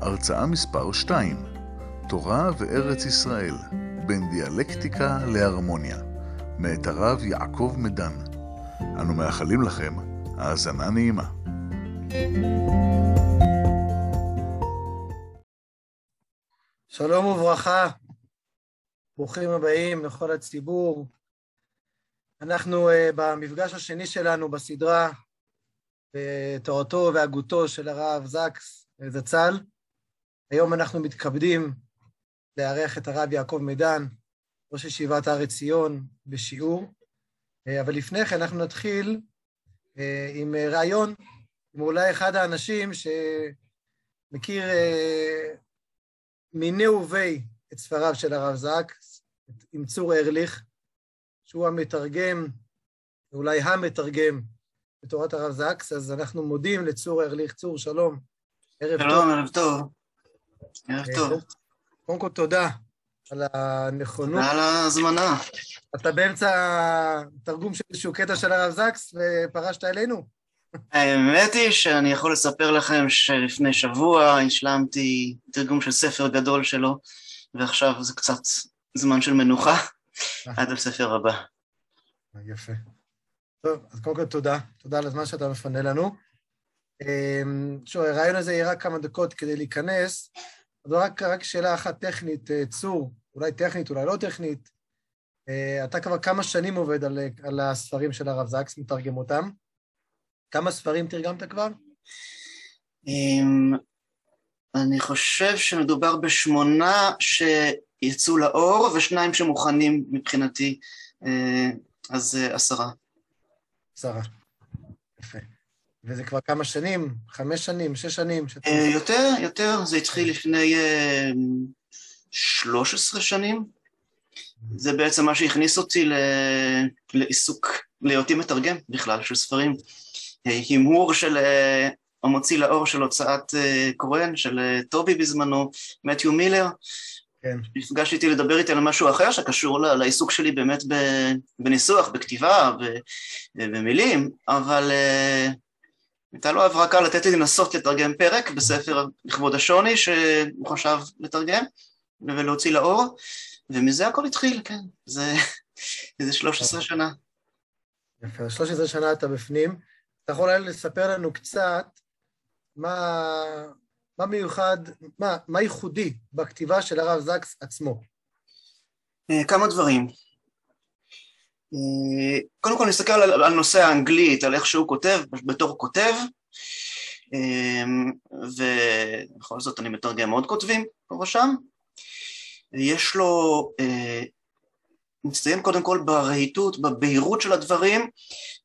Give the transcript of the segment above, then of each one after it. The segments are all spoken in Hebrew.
הרצאה מספר 2 תורה וארץ ישראל, בין דיאלקטיקה להרמוניה, מאת הרב יעקב מדן. אנו מאחלים לכם האזנה נעימה. שלום וברכה, ברוכים הבאים לכל הציבור. אנחנו uh, במפגש השני שלנו בסדרה בתורתו והגותו של הרב זקס זצ"ל. היום אנחנו מתכבדים לארח את הרב יעקב מידן, ראש ישיבת הר עציון, בשיעור. Uh, אבל לפני כן אנחנו נתחיל uh, עם רעיון עם אולי אחד האנשים שמכיר מיני ובי את ספריו של הרב זקס, עם צור ארליך, שהוא המתרגם, אולי המתרגם בתורת הרב זקס, אז אנחנו מודים לצור ארליך. צור, שלום. ערב שלום, טוב. שלום, ערב טוב. ערב טוב. קודם כל, תודה על הנכונות. תודה על ההזמנה. אתה באמצע תרגום של איזשהו קטע של הרב זקס ופרשת אלינו? האמת היא שאני יכול לספר לכם שלפני שבוע השלמתי תרגום של ספר גדול שלו, ועכשיו זה קצת זמן של מנוחה עד הספר הבא. יפה. טוב, אז קודם כל תודה, תודה על הזמן שאתה מפנה לנו. שוב, הרעיון הזה יהיה רק כמה דקות כדי להיכנס, רק, רק שאלה אחת טכנית, צור, אולי טכנית, אולי לא טכנית. אתה כבר כמה שנים עובד על, על הספרים של הרב זקס, מתרגם אותם. כמה ספרים תרגמת כבר? אני חושב שמדובר בשמונה שיצאו לאור ושניים שמוכנים מבחינתי, אז עשרה. עשרה, יפה. וזה כבר כמה שנים? חמש שנים? שש שנים? יותר, יותר, זה התחיל לפני שלוש עשרה שנים. זה בעצם מה שהכניס אותי לעיסוק, להיותי מתרגם בכלל של ספרים. הימור של המוציא לאור של הוצאת קורן, של טובי בזמנו, מתיו מילר. כן. נפגש איתי לדבר איתי על משהו אחר שקשור לעיסוק שלי באמת בניסוח, בכתיבה, במילים, אבל הייתה לו הברקה לתת לי לנסות לתרגם פרק בספר לכבוד השוני שהוא חשב לתרגם ולהוציא לאור, ומזה הכל התחיל, כן, זה, זה 13 שנה. יפה, 13 שנה אתה בפנים. אתה יכול אולי לספר לנו קצת מה, מה מיוחד, מה, מה ייחודי בכתיבה של הרב זקס עצמו? כמה דברים. קודם כל נסתכל על, על נושא האנגלית, על איך שהוא כותב, בתור כותב, ובכל זאת אני מתרגם עוד כותבים פה ושם. יש לו, מצטיין קודם כל ברהיטות, בבהירות של הדברים,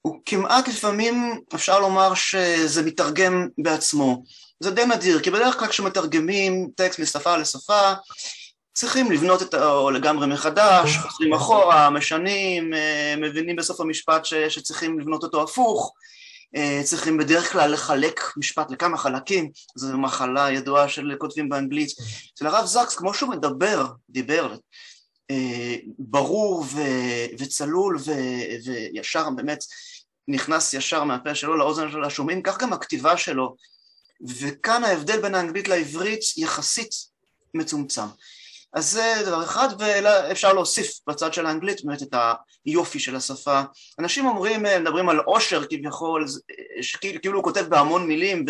הוא כמעט לפעמים אפשר לומר שזה מתרגם בעצמו. זה די נדיר, כי בדרך כלל כשמתרגמים טקסט משפה לשפה, צריכים לבנות את או לגמרי מחדש, חוזרים אחורה, משנים, מבינים בסוף המשפט ש, שצריכים לבנות אותו הפוך, צריכים בדרך כלל לחלק משפט לכמה חלקים, זו מחלה ידועה של כותבים באנגלית. אצל הרב זקס, כמו שהוא מדבר, דיבר, ברור ו, וצלול ו, וישר באמת נכנס ישר מהפה שלו לאוזן של השומעים, כך גם הכתיבה שלו, וכאן ההבדל בין האנגלית לעברית יחסית מצומצם. אז זה דבר אחד, ואפשר להוסיף בצד של האנגלית באמת את היופי של השפה. אנשים אומרים, מדברים על עושר כביכול, כאילו הוא כותב בהמון מילים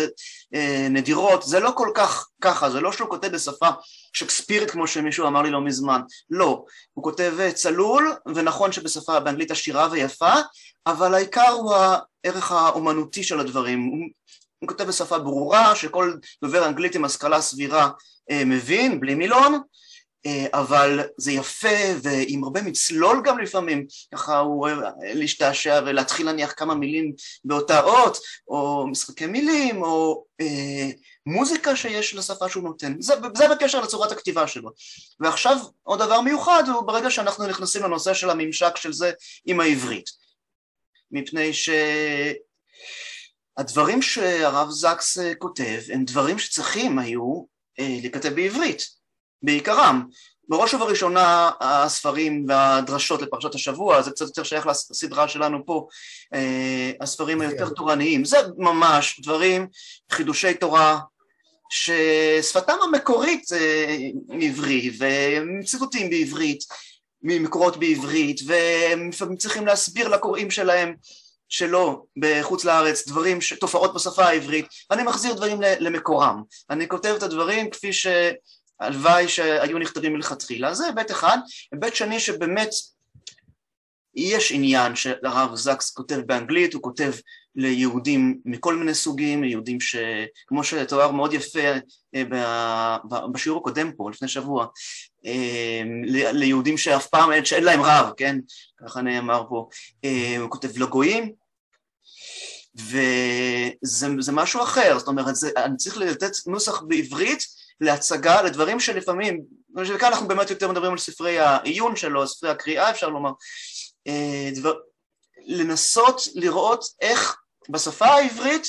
נדירות, זה לא כל כך ככה, זה לא שהוא כותב בשפה שקספירית כמו שמישהו אמר לי לא מזמן, לא, הוא כותב צלול, ונכון שבשפה באנגלית עשירה ויפה, אבל העיקר הוא הערך האומנותי של הדברים, הוא, הוא כותב בשפה ברורה שכל דובר אנגלית עם השכלה סבירה מבין, בלי מילון, אה, אבל זה יפה ועם הרבה מצלול גם לפעמים, ככה הוא אוהב להשתעשע ולהתחיל להניח כמה מילים באותה אות, או משחקי מילים, או אה, מוזיקה שיש לשפה שהוא נותן, זה, זה בקשר לצורת הכתיבה שלו. ועכשיו עוד דבר מיוחד הוא ברגע שאנחנו נכנסים לנושא של הממשק של זה עם העברית, מפני שהדברים שהרב זקס אה, כותב הם דברים שצריכים היו אה, להיכתב בעברית. בעיקרם. בראש ובראשונה הספרים והדרשות לפרשת השבוע, זה קצת יותר שייך לסדרה שלנו פה, אה, הספרים היותר תורניים, זה ממש דברים, חידושי תורה, ששפתם המקורית אה, עברי, וציטוטים בעברית, ממקורות בעברית, והם צריכים להסביר לקוראים שלהם שלא בחוץ לארץ, דברים, תופעות בשפה העברית, אני מחזיר דברים למקורם, אני כותב את הדברים כפי ש... הלוואי שהיו נכתבים מלכתחילה, זה היבט אחד, היבט שני שבאמת יש עניין שהרב זקס כותב באנגלית, הוא כותב ליהודים מכל מיני סוגים, יהודים שכמו שתואר מאוד יפה אה, בשיעור הקודם פה לפני שבוע, אה, ליהודים שאף פעם אין, שאין להם רב, כן? ככה נאמר פה, אה, הוא כותב לגויים וזה משהו אחר, זאת אומרת זה, אני צריך לתת נוסח בעברית להצגה, לדברים שלפעמים, וכאן אנחנו באמת יותר מדברים על ספרי העיון שלו, ספרי הקריאה אפשר לומר, אה, דבר, לנסות לראות איך בשפה העברית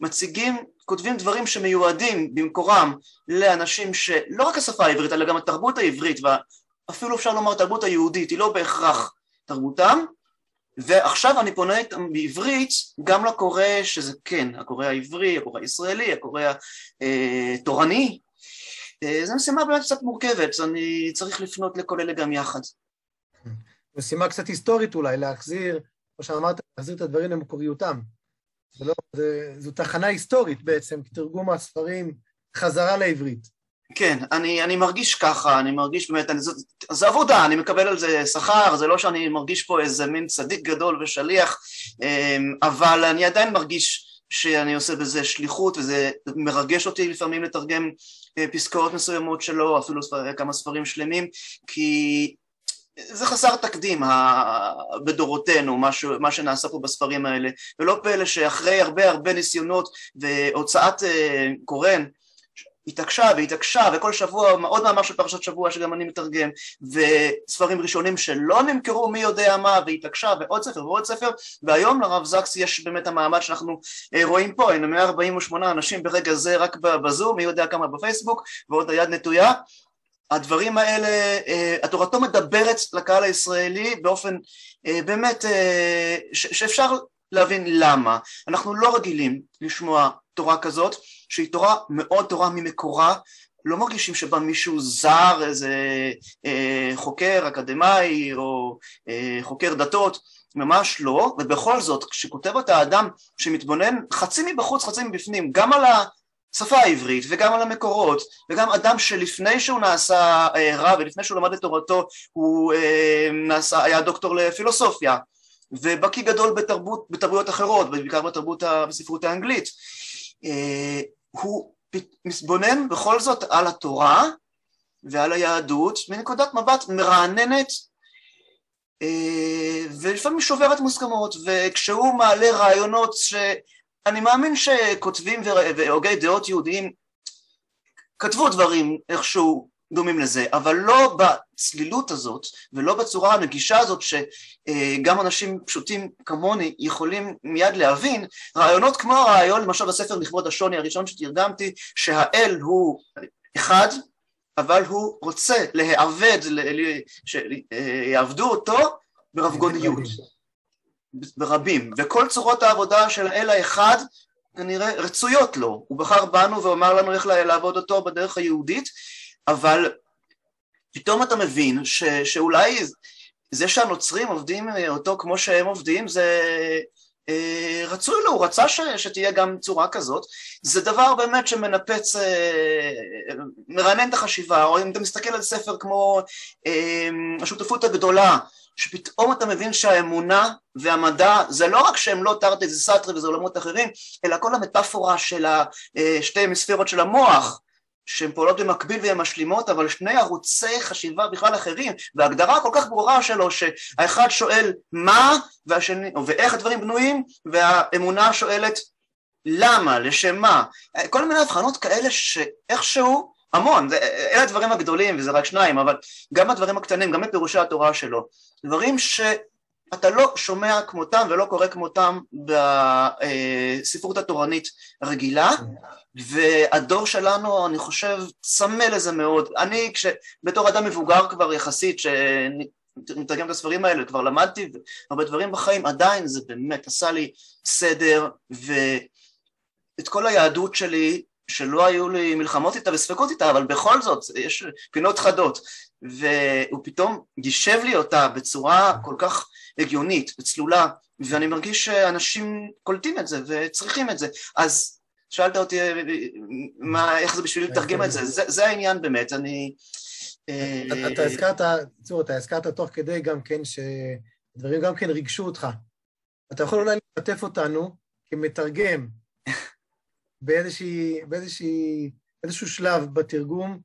מציגים, כותבים דברים שמיועדים במקורם לאנשים שלא רק השפה העברית אלא גם התרבות העברית ואפילו אפשר לומר התרבות היהודית היא לא בהכרח תרבותם ועכשיו אני פונה בעברית גם לקורא שזה כן, הקורא העברי, הקורא הישראלי, הקורא התורני, אה, זו משימה באמת קצת מורכבת, אני צריך לפנות לכל אלה גם יחד. משימה קצת היסטורית אולי, להחזיר, כמו שאמרת, להחזיר את הדברים למקוריותם. זה לא, זה, זו תחנה היסטורית בעצם, תרגום הספרים חזרה לעברית. כן, אני, אני מרגיש ככה, אני מרגיש באמת, אני, זו, זו עבודה, אני מקבל על זה שכר, זה לא שאני מרגיש פה איזה מין צדיק גדול ושליח, אה, אבל אני עדיין מרגיש שאני עושה בזה שליחות וזה מרגש אותי לפעמים לתרגם אה, פסקאות מסוימות שלו, אפילו כמה ספרים שלמים, כי זה חסר תקדים בדורותינו, מה, מה שנעשה פה בספרים האלה, ולא פלא שאחרי הרבה הרבה ניסיונות והוצאת אה, קורן התעקשה והתעקשה וכל שבוע עוד מאמר של פרשת שבוע שגם אני מתרגם וספרים ראשונים שלא נמכרו מי יודע מה והתעקשה ועוד ספר ועוד ספר והיום לרב זקס יש באמת המעמד שאנחנו אה, רואים פה הנה 148 אנשים ברגע זה רק בזום מי יודע כמה בפייסבוק ועוד היד נטויה. הדברים האלה, אה, התורתו מדברת לקהל הישראלי באופן אה, באמת שאפשר להבין למה. אנחנו לא רגילים לשמוע תורה כזאת שהיא תורה מאוד תורה ממקורה, לא מרגישים שבא מישהו זר, איזה אה, חוקר אקדמאי או אה, חוקר דתות, ממש לא, ובכל זאת כשכותב אותה אדם שמתבונן חצי מבחוץ חצי מבפנים, גם על השפה העברית וגם על המקורות, וגם אדם שלפני שהוא נעשה אה, רב ולפני שהוא למד את תורתו הוא אה, נעשה, היה דוקטור לפילוסופיה ובקיא גדול בתרבות, בתרבויות אחרות, בעיקר בתרבות בספרות האנגלית. אה, הוא מתבונן בכל זאת על התורה ועל היהדות מנקודת מבט מרעננת אה, ולפעמים שוברת מוסכמות וכשהוא מעלה רעיונות שאני מאמין שכותבים והוגי דעות יהודיים כתבו דברים איכשהו דומים לזה, אבל לא בצלילות הזאת ולא בצורה הנגישה הזאת שגם אנשים פשוטים כמוני יכולים מיד להבין, רעיונות כמו הרעיון למשל בספר לכבוד השוני הראשון שתרגמתי שהאל הוא אחד אבל הוא רוצה להעבד, שיעבדו אותו ברבגוניות, ברבים, וכל צורות העבודה של האל האחד כנראה רצויות לו, הוא בחר בנו ואמר לנו איך לעבוד אותו בדרך היהודית אבל פתאום אתה מבין ש, שאולי זה שהנוצרים עובדים אותו כמו שהם עובדים זה אה, רצוי לו, הוא רצה ש, שתהיה גם צורה כזאת, זה דבר באמת שמנפץ, אה, מרענן את החשיבה, או אם אתה מסתכל על ספר כמו אה, השותפות הגדולה, שפתאום אתה מבין שהאמונה והמדע זה לא רק שהם לא תרתי זה סתרי וזה עולמות אחרים, אלא כל המטאפורה של שתי המספירות של המוח שהן פועלות במקביל והן משלימות, אבל שני ערוצי חשיבה בכלל אחרים, והגדרה כל כך ברורה שלו, שהאחד שואל מה, והשני, ואיך הדברים בנויים, והאמונה שואלת למה, לשם מה, כל מיני הבחנות כאלה שאיכשהו, המון, אלה הדברים הגדולים וזה רק שניים, אבל גם הדברים הקטנים, גם בפירושי התורה שלו, דברים שאתה לא שומע כמותם ולא קורא כמותם בספרות התורנית הרגילה, והדור שלנו, אני חושב, צמא לזה מאוד. אני, כש... בתור אדם מבוגר כבר יחסית, שמתרגם את הספרים האלה, כבר למדתי הרבה דברים בחיים, עדיין זה באמת עשה לי סדר, ואת כל היהדות שלי, שלא היו לי מלחמות איתה וספקות איתה, אבל בכל זאת, יש פינות חדות, והוא פתאום גישב לי אותה בצורה כל כך הגיונית וצלולה, ואני מרגיש שאנשים קולטים את זה וצריכים את זה. אז שאלת אותי מה, איך זה בשבילי לתרגם את זה, זה, זה העניין באמת, אני... אתה הזכרת, צור, אתה הזכרת תוך כדי גם כן שדברים גם כן ריגשו אותך. אתה יכול אולי לשתף אותנו כמתרגם באיזושהי, באיזושהי, באיזשהו שלב בתרגום,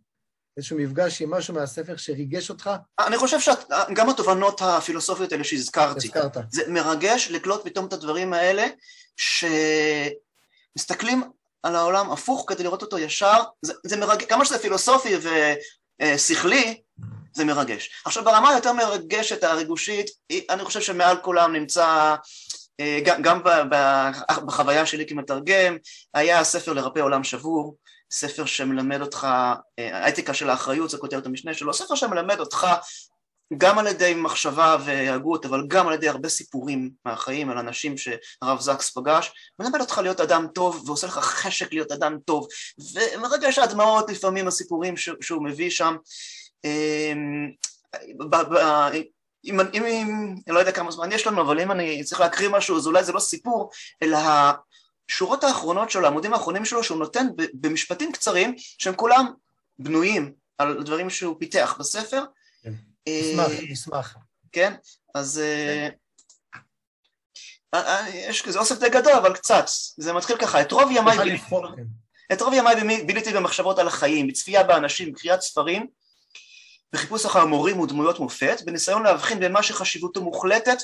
איזשהו מפגש עם משהו מהספר שריגש אותך? אני חושב שגם התובנות הפילוסופיות האלה שהזכרתי, הזכרת. זה מרגש לקלוט פתאום את הדברים האלה, ש... מסתכלים על העולם הפוך כדי לראות אותו ישר, זה, זה מרגש, כמה שזה פילוסופי ושכלי, זה מרגש. עכשיו ברמה היותר מרגשת הריגושית, אני חושב שמעל כולם נמצא, אה, גם, בחוויה שלי כמתרגם, היה הספר לרפא עולם שבור, ספר שמלמד אותך, אה, האתיקה של האחריות, זה כותרת המשנה שלו, ספר שמלמד אותך גם על ידי מחשבה והגות, אבל גם על ידי הרבה סיפורים מהחיים על אנשים שהרב זקס פגש, מלמד אותך להיות אדם טוב ועושה לך חשק להיות אדם טוב, ומרגש הדמעות לפעמים הסיפורים שהוא מביא שם. אמ, אם, אם, אם, אני לא יודע כמה זמן יש לנו, אבל אם אני צריך להקריא משהו, אז אולי זה לא סיפור, אלא השורות האחרונות שלו, העמודים האחרונים שלו, שהוא נותן במשפטים קצרים, שהם כולם בנויים על דברים שהוא פיתח בספר, נשמח, נשמח. כן? אז אה, אה, יש כזה אוסף די גדול, אבל קצת. זה מתחיל ככה, את רוב ימיי... כן. את רוב ימיי ביליתי במחשבות על החיים, בצפייה באנשים, בקריאת ספרים, בחיפוש אחר מורים ודמויות מופת, בניסיון להבחין בין מה שחשיבותו מוחלטת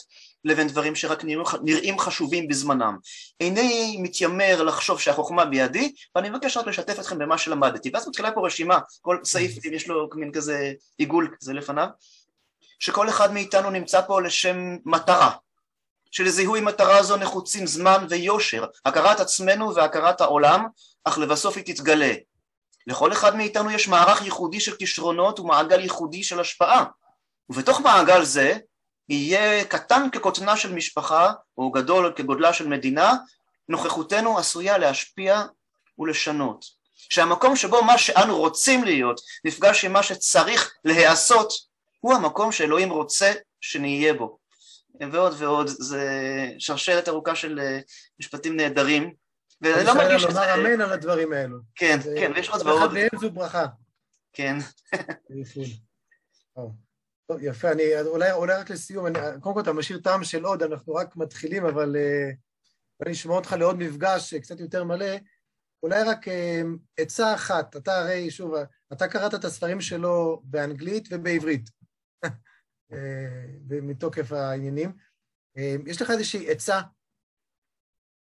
לבין דברים שרק נראים חשובים בזמנם. איני מתיימר לחשוב שהחוכמה בידי, ואני מבקש רק לשתף אתכם במה שלמדתי. ואז מתחילה פה רשימה, כל סעיף יש לו מין כזה עיגול כזה לפניו, שכל אחד מאיתנו נמצא פה לשם מטרה. שלזיהוי מטרה זו נחוצים זמן ויושר, הכרת עצמנו והכרת העולם, אך לבסוף היא תתגלה. לכל אחד מאיתנו יש מערך ייחודי של כישרונות ומעגל ייחודי של השפעה, ובתוך מעגל זה יהיה קטן כקוטנה של משפחה, או גדול כגודלה של מדינה, נוכחותנו עשויה להשפיע ולשנות. שהמקום שבו מה שאנו רוצים להיות נפגש עם מה שצריך להיעשות, הוא המקום שאלוהים רוצה שנהיה בו. ועוד ועוד, זה שרשרת ארוכה של אה, משפטים נהדרים, ואני לא מרגיש שזה... לומר אמן על הדברים האלו. כן, כן, ויש עוד ועוד. אחד מהם זו ברכה. כן. טוב, יפה, אני אולי, אולי רק לסיום, אני, קודם כל אתה משאיר טעם של עוד, אנחנו רק מתחילים, אבל uh, אני אשמע אותך לעוד מפגש קצת יותר מלא. אולי רק uh, עצה אחת, אתה הרי, שוב, אתה קראת את הספרים שלו באנגלית ובעברית, מתוקף העניינים. יש לך איזושהי עצה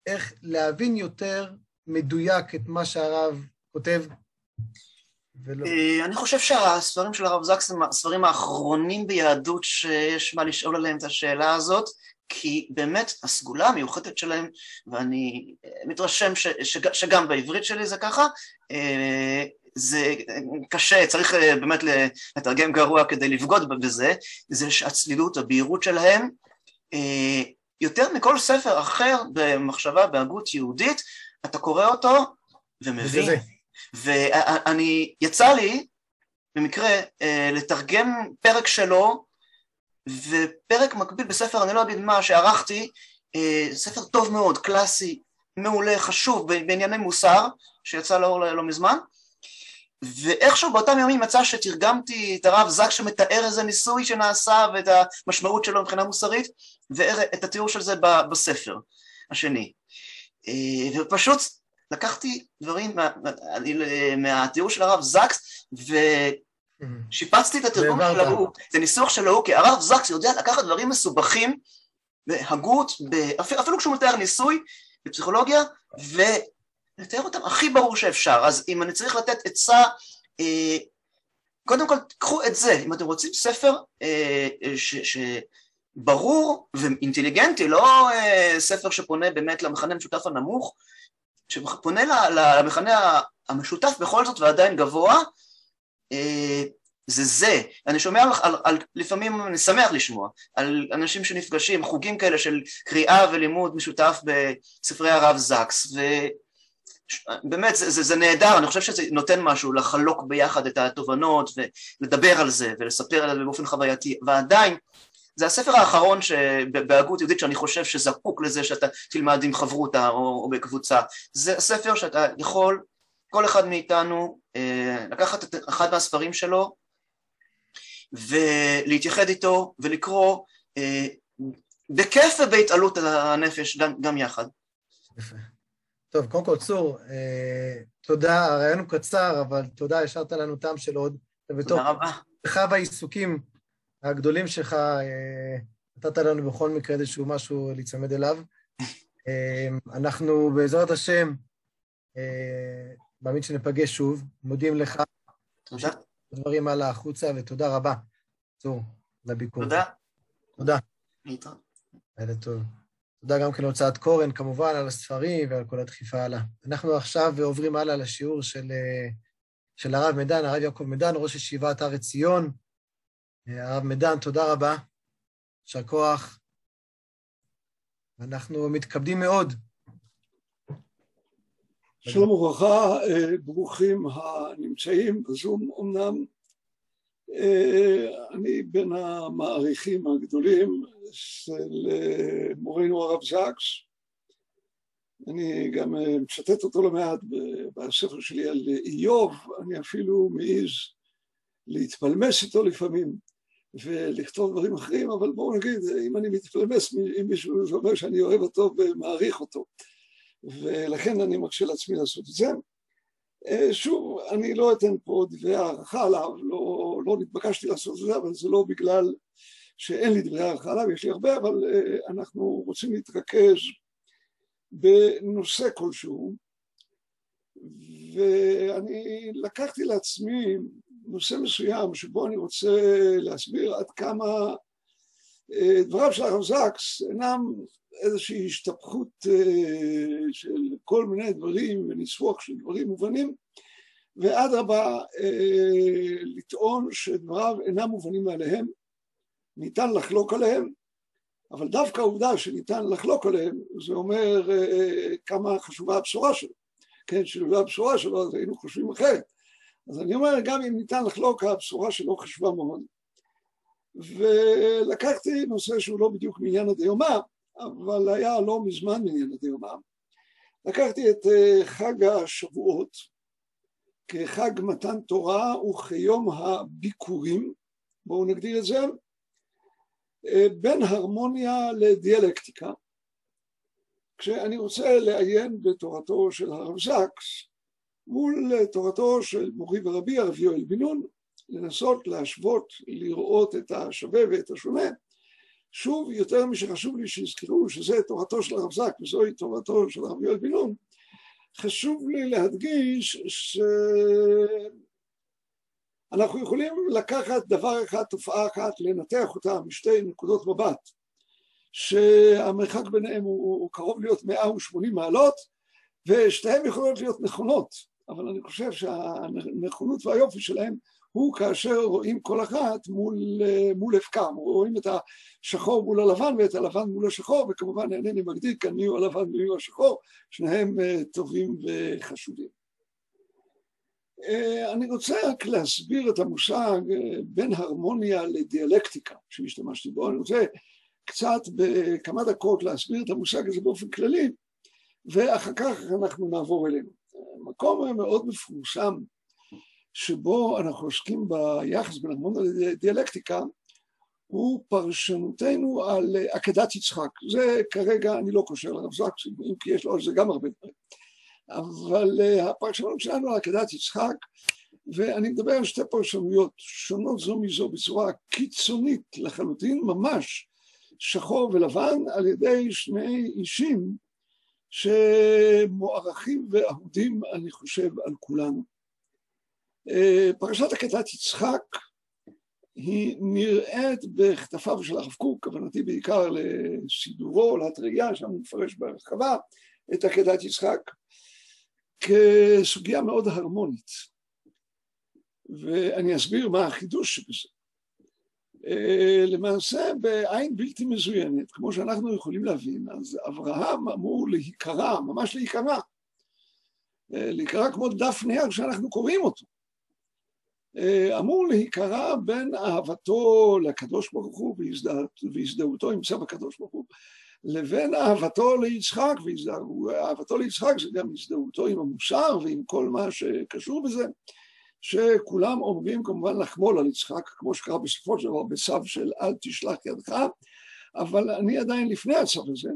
איך להבין יותר מדויק את מה שהרב כותב? ולא... אה, אני חושב שהספרים של הרב זקס הם הספרים האחרונים ביהדות שיש מה לשאול עליהם את השאלה הזאת, כי באמת הסגולה המיוחדת שלהם, ואני מתרשם ש, שג, שגם בעברית שלי זה ככה, אה, זה קשה, צריך אה, באמת לתרגם גרוע כדי לבגוד בזה, זה שהצלילות, הבהירות שלהם, יותר מכל ספר אחר במחשבה, בהגות יהודית, אתה קורא אותו ומבין. ואני, יצא לי במקרה אה, לתרגם פרק שלו ופרק מקביל בספר, אני לא אגיד מה, שערכתי, אה, ספר טוב מאוד, קלאסי, מעולה, חשוב, בענייני מוסר, שיצא לאור לא מזמן, ואיכשהו באותם ימים מצא שתרגמתי את הרב זק שמתאר איזה ניסוי שנעשה ואת המשמעות שלו מבחינה מוסרית, ואת התיאור של זה בספר השני. אה, ופשוט לקחתי דברים מה, אני, מהתיאור של הרב זקס ושיפצתי את התרגום של ההוא, זה ניסוח של ההוא, כי הרב זקס יודע לקחת דברים מסובכים בהגות, אפילו, כשהוא מתאר ניסוי בפסיכולוגיה, ולתאר אותם הכי ברור שאפשר. אז אם אני צריך לתת עצה, אה, קודם כל קחו את זה, אם אתם רוצים ספר אה, ש, שברור ואינטליגנטי, לא אה, ספר שפונה באמת למכנה המשותף הנמוך, שפונה למכנה המשותף בכל זאת ועדיין גבוה, זה זה. אני שומע על, על, על, לפעמים אני שמח לשמוע, על אנשים שנפגשים, חוגים כאלה של קריאה ולימוד משותף בספרי הרב זקס, ובאמת זה, זה, זה נהדר, אני חושב שזה נותן משהו לחלוק ביחד את התובנות ולדבר על זה ולספר על זה באופן חווייתי, ועדיין זה הספר האחרון בהגות יהודית שאני חושב שזקוק לזה שאתה תלמד עם חברותה או, או בקבוצה, זה הספר שאתה יכול כל אחד מאיתנו אה, לקחת את אחד מהספרים שלו ולהתייחד איתו ולקרוא אה, בכיף ובהתעלות על הנפש גם, גם יחד. יפה. טוב, קודם כל, צור, אה, תודה, הרעיון הוא קצר, אבל תודה, השארת לנו טעם של עוד. תודה רבה. לך והעיסוקים הגדולים שלך, אה, נתת לנו בכל מקרה איזשהו משהו להיצמד אליו. אה, אנחנו בעזרת השם, אה, מאמין שניפגש שוב, מודים לך. תודה. הדברים הלאה החוצה, ותודה רבה, צור, לביקור. תודה. תודה. להתראות. לילה טוב. תודה גם כן להוצאת קורן, כמובן, על הספרים ועל כל הדחיפה הלאה. אנחנו עכשיו עוברים הלאה לשיעור של, של הרב מדן, הרב יעקב מדן, ראש ישיבת הר עציון. הרב מדן, תודה רבה, יישר כוח. אנחנו מתכבדים מאוד שלום וברכה, אה, ברוכים הנמצאים בזום אמנם. אה, אני בין המעריכים הגדולים של אה, מורנו הרב זקס. אני גם מצטט אותו לא מעט בספר שלי על איוב, אני אפילו מעז להתפלמס איתו לפעמים ולכתוב דברים אחרים, אבל בואו נגיד, אם אני מתפלמס עם מישהו, זה אומר שאני אוהב אותו ומעריך אותו. ולכן אני מרשה לעצמי לעשות את זה. אה, שוב, אני לא אתן פה דברי הערכה עליו, לא, לא נתבקשתי לעשות את זה, אבל זה לא בגלל שאין לי דברי הערכה עליו, יש לי הרבה, אבל אה, אנחנו רוצים להתרכז בנושא כלשהו, ואני לקחתי לעצמי נושא מסוים שבו אני רוצה להסביר עד כמה דבריו של הרב זקס אינם איזושהי השתפכות אה, של כל מיני דברים וניסוח של דברים מובנים, ואדרבה אה, לטעון שדבריו אינם מובנים מעליהם, ניתן לחלוק עליהם, אבל דווקא העובדה שניתן לחלוק עליהם, זה אומר אה, כמה חשובה הבשורה שלו. כן, שלולא הבשורה שלו אז היינו חושבים אחרת. אז אני אומר, גם אם ניתן לחלוק, הבשורה שלו חשובה מאוד. ולקחתי נושא שהוא לא בדיוק מעניין הדיומא, אבל היה לא מזמן מעניין הדיומא. לקחתי את אה, חג השבועות כחג מתן תורה וכיום הביקורים, בואו נגדיר את זה, אה, בין הרמוניה לדיאלקטיקה. כשאני רוצה לעיין בתורתו של הרב זקס מול תורתו של מורי ורבי הרב יואל בן נון, לנסות להשוות, לראות את השווה ואת השונה, שוב, יותר משחשוב לי שיזכרו שזה תורתו של הרב זק וזוהי תורתו של הרב יואל בן נון, חשוב לי להדגיש שאנחנו יכולים לקחת דבר אחד, תופעה אחת, לנתח אותה משתי נקודות מבט, שהמרחק ביניהם הוא, הוא קרוב להיות 180 מעלות, ושתיהן יכולות להיות נכונות, אבל אני חושב שהנכונות והיופי שלהם הוא כאשר רואים כל אחת מול, מול הפקם, רואים את השחור מול הלבן ואת הלבן מול השחור, וכמובן אינני מגדיר כאן מי הוא הלבן ומי הוא השחור, שניהם אה, טובים וחשובים. אה, אני רוצה רק להסביר את המושג אה, בין הרמוניה לדיאלקטיקה שהשתמשתי בו, אני רוצה קצת בכמה דקות להסביר את המושג הזה באופן כללי, ואחר כך אנחנו נעבור אלינו. מקום מאוד מפורסם שבו אנחנו עוסקים ביחס בין הרמוניה לדיאלקטיקה, הוא פרשנותנו על עקדת יצחק. זה כרגע, אני לא קושר לרב זקס, אם כי יש לו על זה גם הרבה דברים. אבל אה, הפרשנות שלנו על עקדת יצחק, ואני מדבר על שתי פרשנויות שונות זו מזו בצורה קיצונית לחלוטין, ממש שחור ולבן, על ידי שני אישים שמוערכים ואהודים, אני חושב, על כולנו. פרשת עקדת יצחק היא נראית בכתפיו של הרב קוק, כוונתי בעיקר לסידורו, לתרי"ג, שם הוא מפרש בהרחבה את עקדת יצחק, כסוגיה מאוד הרמונית. ואני אסביר מה החידוש שבזה. אה, למעשה בעין בלתי מזוינת, כמו שאנחנו יכולים להבין, אז אברהם אמור להיקרא, ממש להיקרא, אה, להיקרא כמו דף נייר שאנחנו קוראים אותו. אה, אמור להיקרא בין אהבתו לקדוש ברוך הוא והזדהותו עם צו הקדוש ברוך הוא לבין אהבתו ליצחק, ואהבתו ליצחק זה גם הזדהותו עם המוסר ועם כל מה שקשור בזה, שכולם אומרים כמובן לחמול על יצחק, כמו שקרה בסופו של דבר בצו של אל תשלח ידך, אבל אני עדיין לפני הצו הזה,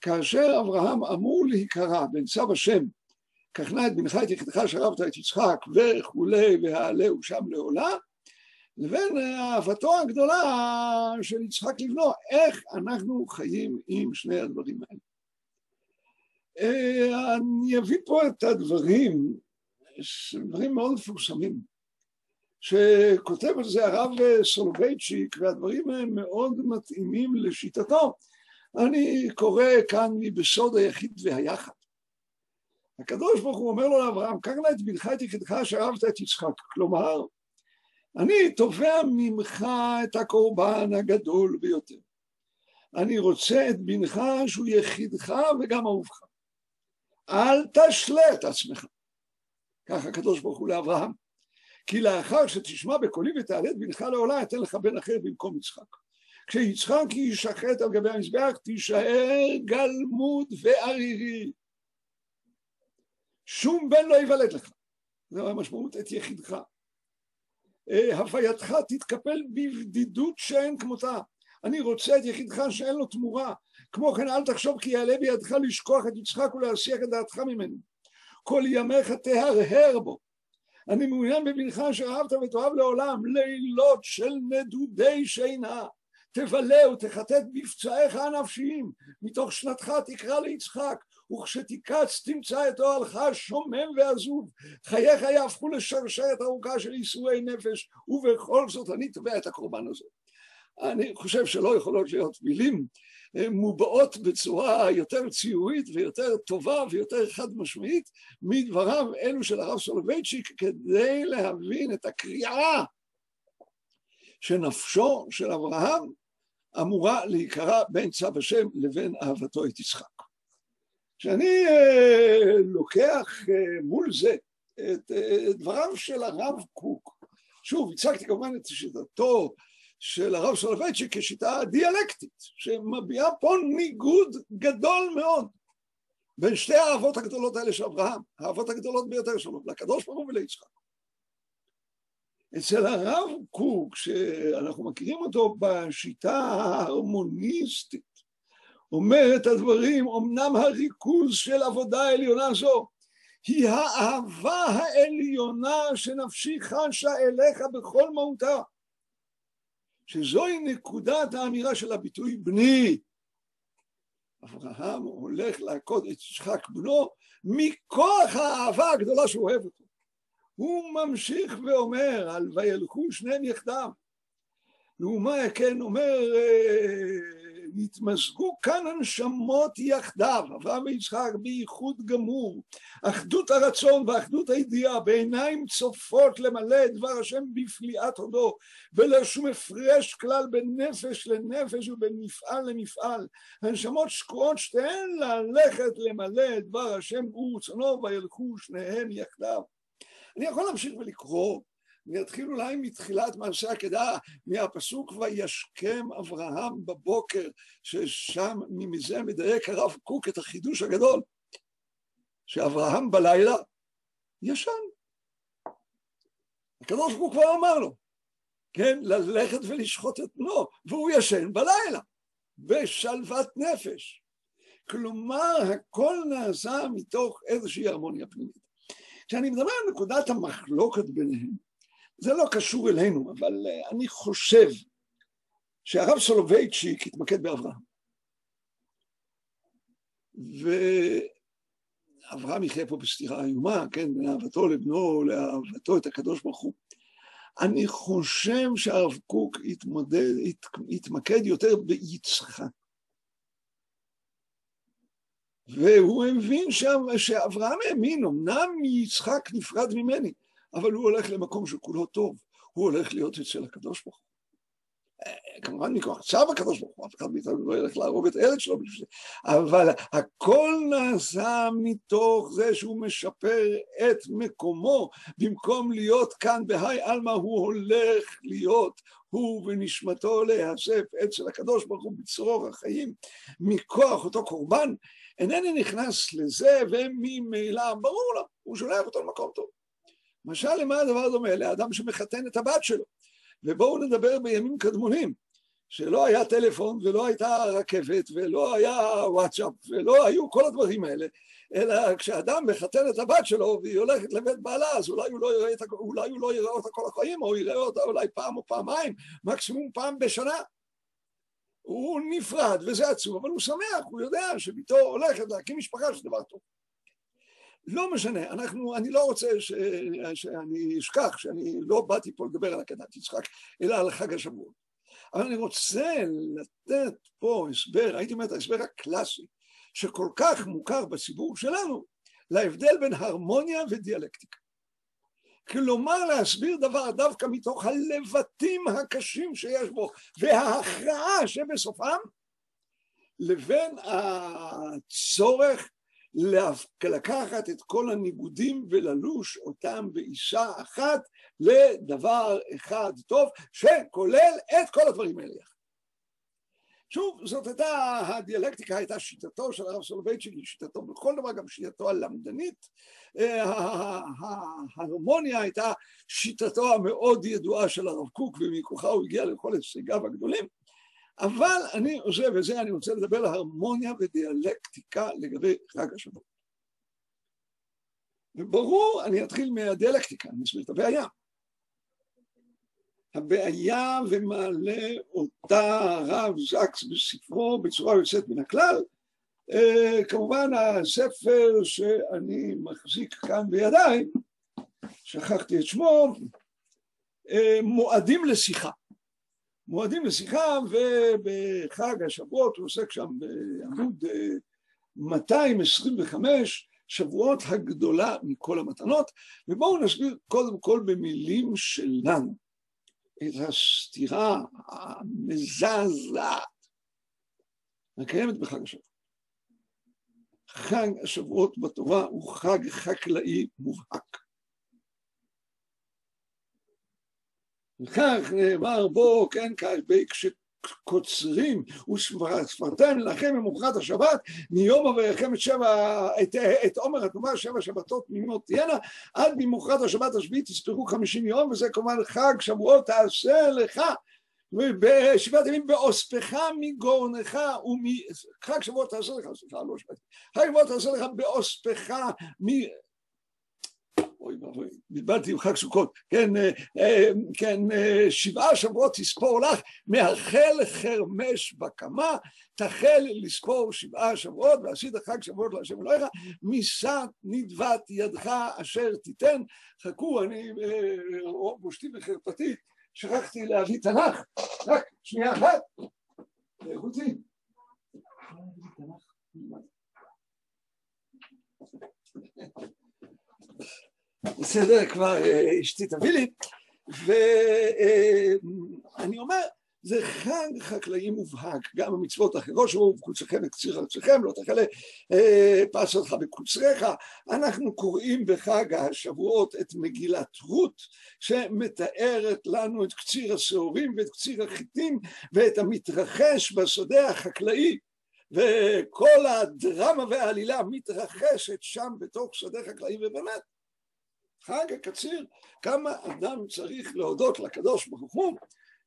כאשר אברהם אמור להיקרא בין צו השם קח נא את בנך את יחידך שרבת את יצחק וכולי והעלהו שם לעולה לבין אהבתו הגדולה של יצחק לבנו, איך אנחנו חיים עם שני הדברים האלה. אה, אני אביא פה את הדברים, דברים מאוד מפורסמים, שכותב על זה הרב סולובייצ'יק, והדברים הם מאוד מתאימים לשיטתו. אני קורא כאן מבסוד היחיד והיחד. הקדוש ברוך הוא אומר לו לאברהם, קח לה את בנך את יחידך אשר אהבת את יצחק. כלומר, אני תובע ממך את הקורבן הגדול ביותר. אני רוצה את בנך שהוא יחידך וגם אהובך. אל תשלה את עצמך. כך הקדוש ברוך הוא לאברהם. כי לאחר שתשמע בקולי ותעלה את בנך לעולה, אתן לך בן אחר במקום יצחק. כשיצחק יישחט על גבי המזבח, תישאר גלמוד וערירי. שום בן לא ייוולד לך. זו המשמעות את יחידך. אה, הווייתך תתקפל בבדידות שאין כמותה. אני רוצה את יחידך שאין לו תמורה. כמו כן אל תחשוב כי יעלה בידך לשכוח את יצחק ולהסיח את דעתך ממנו. כל ימיך תהרהר בו. אני מעוניין בבנך אשר אהבת ותאהב לעולם, לילות של נדודי שינה. תבלה ותחטט בפצעיך הנפשיים, מתוך שנתך תקרא ליצחק, וכשתיקץ תמצא את אוהלך שומם ועזוב, חייך יהפכו לשרשרת ארוכה של ייסורי נפש, ובכל זאת אני תובע את הקורבן הזה. אני חושב שלא יכולות להיות מילים אה, מובעות בצורה יותר ציורית ויותר טובה ויותר חד משמעית מדבריו אלו של הרב סולובייצ'יק כדי להבין את הקריאה שנפשו של אברהם אמורה להיקרא בין צו השם לבין אהבתו את יצחק. כשאני אה, לוקח אה, מול זה את אה, דבריו של הרב קוק, שוב, הצגתי כמובן את שיטתו של הרב סולובייצ'יק כשיטה דיאלקטית, שמביעה פה ניגוד גדול מאוד בין שתי האהבות הגדולות האלה של אברהם, האהבות הגדולות ביותר שלו, לקדוש ברוך הוא וליצחק. אצל הרב קוק, שאנחנו מכירים אותו בשיטה ההרמוניסטית, אומר את הדברים, אמנם הריכוז של עבודה עליונה זו היא האהבה העליונה שנפשי חשה אליך בכל מהותה. שזוהי נקודת האמירה של הביטוי בני. אברהם הולך לעקוד את יצחק בנו מכוח האהבה הגדולה שהוא אוהב אותו. הוא ממשיך ואומר, על וילכו שניהם יחדיו. לעומה כן אומר אה, נתמזגו כאן הנשמות יחדיו, אברהם ויצחק בייחוד גמור, אחדות הרצון ואחדות הידיעה, בעיניים צופות למלא את דבר השם בפליאת הודו, ולא שום הפרש כלל בין נפש לנפש ובין מפעל למפעל. הנשמות שקועות שתיהן ללכת למלא את דבר השם ורצונו, וילכו שניהם יחדיו. אני יכול להמשיך ולקרוא אני אתחיל אולי מתחילת מעשה העקדה, מהפסוק וישכם אברהם בבוקר, ששם מזה מדייק הרב קוק את החידוש הגדול, שאברהם בלילה ישן. הקדוש ברוך הוא כבר אמר לו, כן, ללכת ולשחוט את בנו, והוא ישן בלילה, בשלוות נפש. כלומר, הכל נעשה מתוך איזושהי הרמוניה פנימית. כשאני מדבר על נקודת המחלוקת ביניהם, זה לא קשור אלינו, אבל אני חושב שהרב סולובייצ'יק התמקד באברהם. ואברהם יחיה פה בסתירה איומה, כן, לאהבתו לבנו, לאהבתו את הקדוש ברוך הוא. אני חושב שהרב קוק התמודד, הת, התמקד יותר ביצחק. והוא הבין שם שאברהם האמין, אמנם מיצחק נפרד ממני, אבל הוא הולך למקום שכולו טוב, הוא הולך להיות אצל הקדוש ברוך הוא. כמובן מכוח צו הקדוש ברוך הוא, אף אחד מאיתנו לא ילך להרוג את הילד שלו בשביל זה, אבל הכל נעשה מתוך זה שהוא משפר את מקומו, במקום להיות כאן בהאי עלמא הוא הולך להיות הוא ונשמתו להיאסף אצל הקדוש ברוך הוא בצרור החיים מכוח אותו קורבן, אינני נכנס לזה וממילא ברור לו, הוא שולח אותו למקום טוב. משל למה הדבר דומה? לאדם שמחתן את הבת שלו. ובואו נדבר בימים קדמונים, שלא היה טלפון ולא הייתה רכבת ולא היה וואטסאפ ולא היו כל הדברים האלה, אלא כשאדם מחתן את הבת שלו והיא הולכת לבית בעלה, אז אולי הוא לא יראה, את, הוא לא יראה אותה כל החיים, או יראה אותה אולי פעם או פעמיים, מקסימום פעם בשנה. הוא נפרד וזה עצוב, אבל הוא שמח, הוא יודע שביתו הולכת להקים משפחה שזה דבר טוב. לא משנה, אנחנו, אני לא רוצה ש, שאני אשכח שאני לא באתי פה לדבר על עקדת יצחק, אלא על חג השבועות. אבל אני רוצה לתת פה הסבר, הייתי אומר את ההסבר הקלאסי, שכל כך מוכר בציבור שלנו, להבדל בין הרמוניה ודיאלקטיקה. כלומר להסביר דבר דווקא מתוך הלבטים הקשים שיש בו וההכרעה שבסופם, לבין הצורך לקחת את כל הניגודים וללוש אותם באישה אחת לדבר אחד טוב, שכולל את כל הדברים האלה יחד. שוב, זאת הייתה, הדיאלקטיקה הייתה שיטתו של הרב סולובייצ'יק, שיטתו בכל דבר, גם שיטתו הלמדנית. ההרמוניה הייתה שיטתו המאוד ידועה של הרב קוק, ומכוחה הוא הגיע לכל הישגיו הגדולים. אבל אני עוזב, וזה אני רוצה לדבר על הרמוניה ודיאלקטיקה לגבי חג השבוע. וברור, אני אתחיל מהדיאלקטיקה, אני אסביר את הבעיה. הבעיה ומעלה אותה הרב זקס בספרו בצורה יוצאת מן הכלל, אה, כמובן הספר שאני מחזיק כאן בידיי, שכחתי את שמו, אה, מועדים לשיחה. מועדים לשיחה, ובחג השבועות הוא עוסק שם בעמוד 225, שבועות הגדולה מכל המתנות, ובואו נסביר קודם כל במילים שלנו את הסתירה המזעזעת הקיימת בחג השבועות. חג השבועות בתורה הוא חג חקלאי מובהק. וכך נאמר בו, כן, כשקוצרים וספרתם לכם ממוחרת השבת, מיום אבריכם את שבע, את, את עומר התנומה, שבע שבתות תמימות תהיינה, עד ממוחרת השבת השביעית תספרו חמישים יום, וזה כמובן חג שבועות תעשה לך. בשבעת ימים באוספך מגורנך ומ... חג שבועות תעשה לך, סליחה, לא שבעת. חג שבועות תעשה לך באוספך. אוי ואבוי, בלבלתי עם חג סוכות, כן, אה, אה, כן, אה, שבעה שבועות תספור לך, מהחל חרמש בקמה, תחל לספור שבעה שבועות, ועשית חג שבועות להשם אלוהיך, משאת נדבת ידך אשר תיתן. חכו, אני בושתי בחרפתי, שכחתי להביא תנ"ך, רק שנייה אחת, חוצי. Thank you. בסדר, כבר אה, אשתי תביא לי, ואני אומר, זה חג חקלאי מובהק, גם המצוות האחרות שבו בקוצריכם וקציר ארציכם, לא תכלה אה, פס אותך בקוצריך. אנחנו קוראים בחג השבועות את מגילת רות, שמתארת לנו את קציר השעורים ואת קציר החיטים ואת המתרחש בשדה החקלאי. וכל הדרמה והעלילה מתרחשת שם בתוך שדה חקלאי, ובאמת חג הקציר, כמה אדם צריך להודות לקדוש ברוך הוא,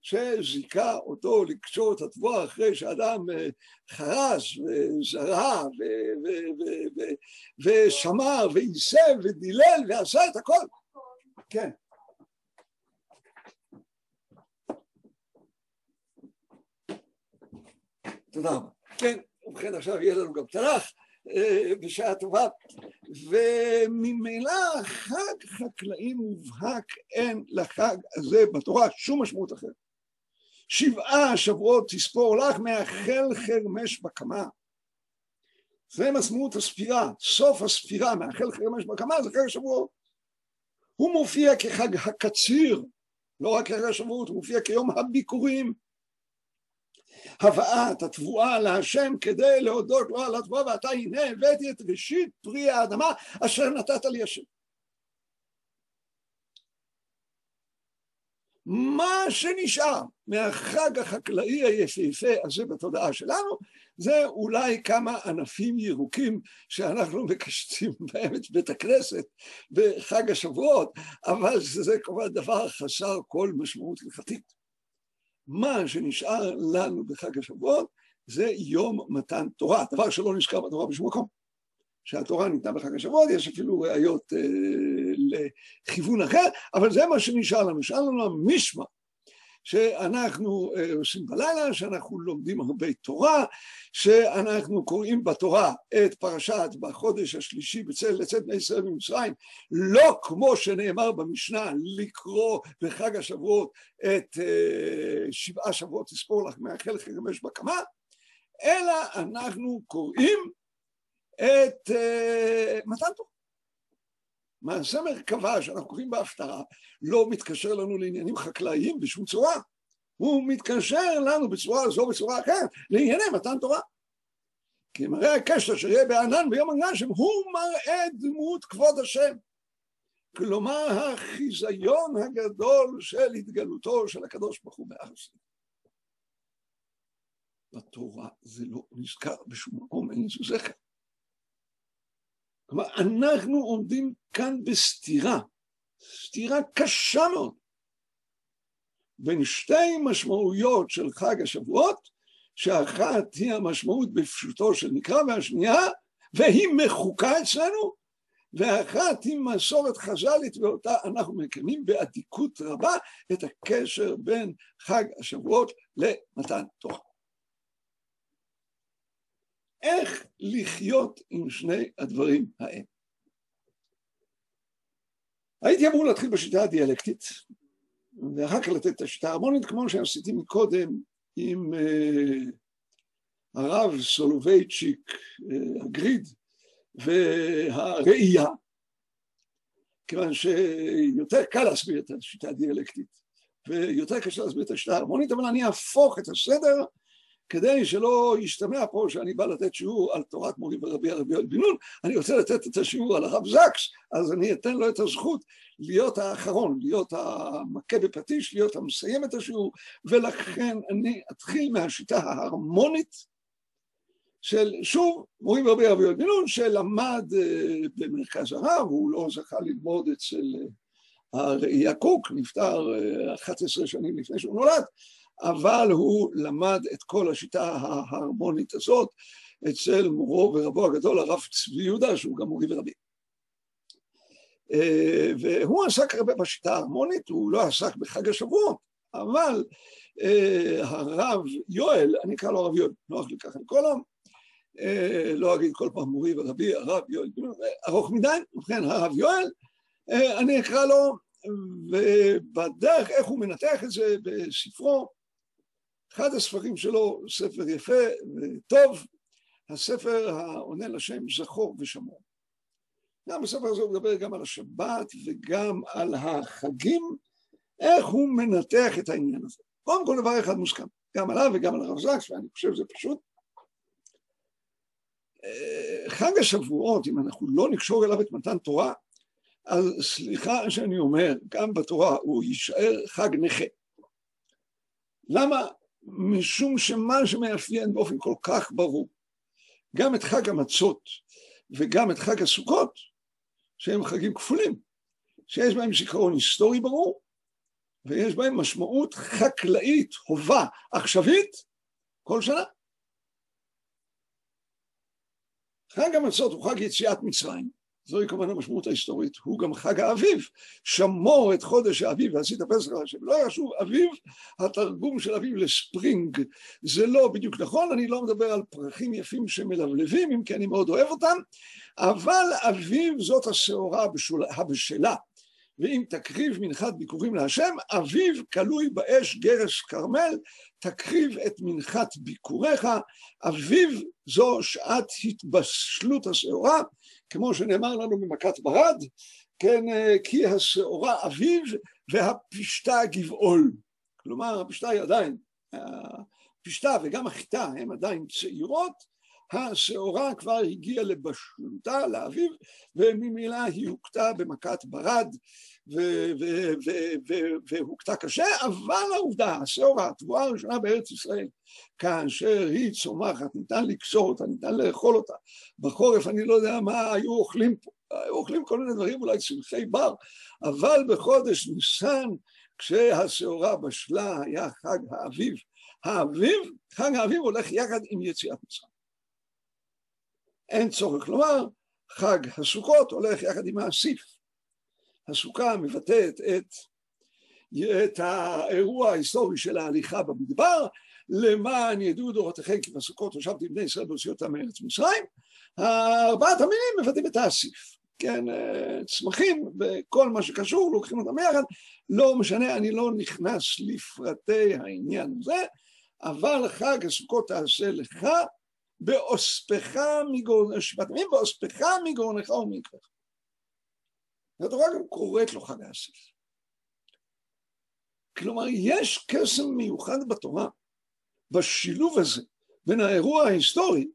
שזיכה אותו לקשור את התבואה אחרי שאדם אה, חרס וזרע ושמר וייסב ודילל ועשה את הכל. כן. תודה רבה. כן, ובכן עכשיו יהיה לנו גם תנ"ך בשעה טובה, וממילא חג חקלאי מובהק אין לחג הזה בתורה שום משמעות אחרת. שבעה שבועות תספור לך מאחל חרמש בקמה. זה משמעות הספירה, סוף הספירה מאחל חרמש בקמה זה חג השבועות. הוא מופיע כחג הקציר, לא רק כחג השבועות, הוא מופיע כיום הביקורים. הבאת התבואה להשם כדי להודות לו על התבואה ואתה הנה הבאתי את ראשית פרי האדמה אשר נתת לי השם. מה שנשאר מהחג החקלאי היפהפה הזה בתודעה שלנו זה אולי כמה ענפים ירוקים שאנחנו מקשטים בהם את בית הכנסת בחג השבועות, אבל זה כמובן דבר חסר כל משמעות הלכתית. מה שנשאר לנו בחג השבועות זה יום מתן תורה, דבר שלא נזכר בתורה בשום מקום. שהתורה ניתנה בחג השבועות, יש אפילו ראיות אה, לכיוון אחר, אבל זה מה שנשאר לנו. נשאר לנו המשמע שאנחנו אה, עושים בלילה, שאנחנו לומדים הרבה תורה, שאנחנו קוראים בתורה את פרשת בחודש השלישי בצל לצאת בני ישראל ממצרים, לא כמו שנאמר במשנה לקרוא בחג השבועות את אה, שבעה שבועות תספור לך מאחל חמש בקמה, אלא אנחנו קוראים את uh, מתן תורה. מעשה מרכבה שאנחנו קוראים בהפטרה לא מתקשר לנו לעניינים חקלאיים בשום צורה, הוא מתקשר לנו בצורה זו ובצורה אחרת לענייני מתן תורה. כי מראה הקשר שיהיה בענן ביום הגשם הוא מראה דמות כבוד השם. כלומר החיזיון הגדול של התגלותו של הקדוש ברוך הוא בארץ. בתורה זה לא נזכר בשום מקום, אין לזה זכר. כלומר, אנחנו עומדים כאן בסתירה, סתירה קשה מאוד, בין שתי משמעויות של חג השבועות, שאחת היא המשמעות בפשוטו של מקרא, והשנייה, והיא מחוקה אצלנו, ואחת היא מסורת חז"לית, ואותה אנחנו מקיימים באדיקות רבה את הקשר בין חג השבועות למתן תורה. איך לחיות עם שני הדברים האלה. הייתי אמור להתחיל בשיטה הדיאלקטית, ואחר כך לתת את השיטה ההרמונית, כמו שעשיתי מקודם עם uh, הרב סולובייצ'יק, uh, הגריד, והראייה, כיוון שיותר קל להסביר את השיטה הדיאלקטית, ויותר קשה להסביר את השיטה ההרמונית, אבל אני אהפוך את הסדר כדי שלא ישתמע פה שאני בא לתת שיעור על תורת מורי ורבי הרבי יואל בן נון, אני רוצה לתת את השיעור על הרב זקס, אז אני אתן לו את הזכות להיות האחרון, להיות המכה בפטיש, להיות המסיים את השיעור, ולכן אני אתחיל מהשיטה ההרמונית של, שוב, מורי ורבי הרבי יואל בן נון, שלמד אה, במרכז הרב, הוא לא זכה ללמוד אצל אה, הראייה קוק, נפטר 11 אה, שנים לפני שהוא נולד, אבל הוא למד את כל השיטה ההרמונית הזאת אצל מורו ורבו הגדול, הרב צבי יהודה, שהוא גם מורי ורבי. אה, והוא עסק הרבה בשיטה ההרמונית, הוא לא עסק בחג השבועות, אבל אה, הרב יואל, אני אקרא לו הרב יואל, נוח לי ככה לקרוא לו, אה, לא אגיד כל פעם מורי ורבי, הרב יואל, ארוך מדי, ובכן הרב יואל, אני אקרא לו, ובדרך איך הוא מנתח את זה בספרו, אחד הספרים שלו, ספר יפה וטוב, הספר העונה לשם זכור ושמור. גם בספר הזה הוא מדבר גם על השבת וגם על החגים, איך הוא מנתח את העניין הזה. קודם כל דבר אחד מוסכם, גם עליו וגם על הרב זקס, ואני חושב שזה פשוט. חג השבועות, אם אנחנו לא נקשור אליו את מתן תורה, אז סליחה שאני אומר, גם בתורה הוא יישאר חג נכה. למה? משום שמה שמאפיין באופן כל כך ברור גם את חג המצות וגם את חג הסוכות, שהם חגים כפולים, שיש בהם זיכרון היסטורי ברור, ויש בהם משמעות חקלאית, הובה, עכשווית, כל שנה. חג המצות הוא חג יציאת מצרים, זוהי כמובן המשמעות ההיסטורית, הוא גם חג האביב. שמור את חודש האביב ועשית פסח על השם. לא ישוב אביב, התרגום של אביב לספרינג. זה לא בדיוק נכון, אני לא מדבר על פרחים יפים שמלבלבים, אם כי אני מאוד אוהב אותם, אבל אביב זאת השעורה הבשלה. ואם תקריב מנחת ביקורים להשם, אביב כלוי באש גרש כרמל, תקריב את מנחת ביקוריך, אביב זו שעת התבשלות השעורה, כמו שנאמר לנו במכת ברד, כן, כי השעורה אביב והפשתה גבעול. כלומר, הפשתה היא עדיין, הפשתה וגם החיטה הן עדיין צעירות, השעורה כבר הגיעה לבשלותה, לאביב, וממילא היא הוכתה במכת ברד והוכתה קשה, אבל העובדה, השעורה, התבואה הראשונה בארץ ישראל, כאשר היא צומחת, ניתן לקשור אותה, ניתן לאכול אותה. בחורף אני לא יודע מה היו אוכלים פה, היו אוכלים כל מיני דברים, אולי צמחי בר, אבל בחודש ניסן, כשהשעורה בשלה, היה חג האביב. האביב, חג האביב הולך יחד עם יציאת מצרים. אין צורך לומר, חג הסוכות הולך יחד עם האסיף. הסוכה מבטאת את, את האירוע ההיסטורי של ההליכה במדבר, למען ידעו דורותיכם כי בסוכות ישבתי בני ישראל והוציאו אותם מארץ מצרים, ארבעת המינים מבטאים את האסיף. כן, צמחים וכל מה שקשור, לוקחים אותם יחד, לא משנה, אני לא נכנס לפרטי העניין הזה, אבל חג הסוכות תעשה לך באוספך מגורנך, שבטמים באוספך מגורנך ומקווך. והתורה גם קוראת לו חג האסיף. כלומר, יש קסם מיוחד בתורה, בשילוב הזה בין האירוע ההיסטורי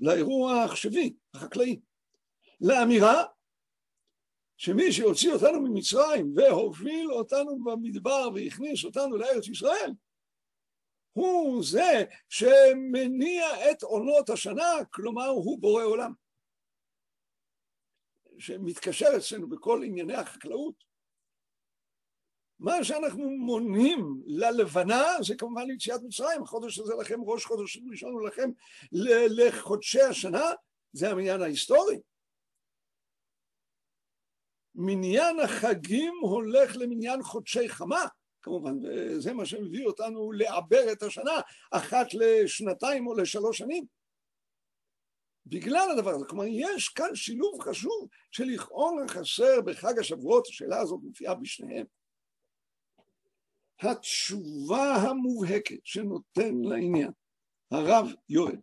לאירוע העכשווי, החקלאי. לאמירה שמי שהוציא אותנו ממצרים והוביל אותנו במדבר והכניס אותנו לארץ ישראל, הוא זה שמניע את עונות השנה, כלומר הוא בורא עולם. שמתקשר אצלנו בכל ענייני החקלאות. מה שאנחנו מונים ללבנה זה כמובן יציאת מצרים, החודש הזה לכם ראש חודש ראשון ולכם לחודשי השנה, זה המניין ההיסטורי. מניין החגים הולך למניין חודשי חמה, כמובן, וזה מה שמביא אותנו לעבר את השנה אחת לשנתיים או לשלוש שנים. בגלל הדבר הזה, כלומר יש כאן שילוב חשוב שלכאורה חסר בחג השבועות, השאלה הזאת מופיעה בשניהם. התשובה המובהקת שנותן לעניין הרב יואל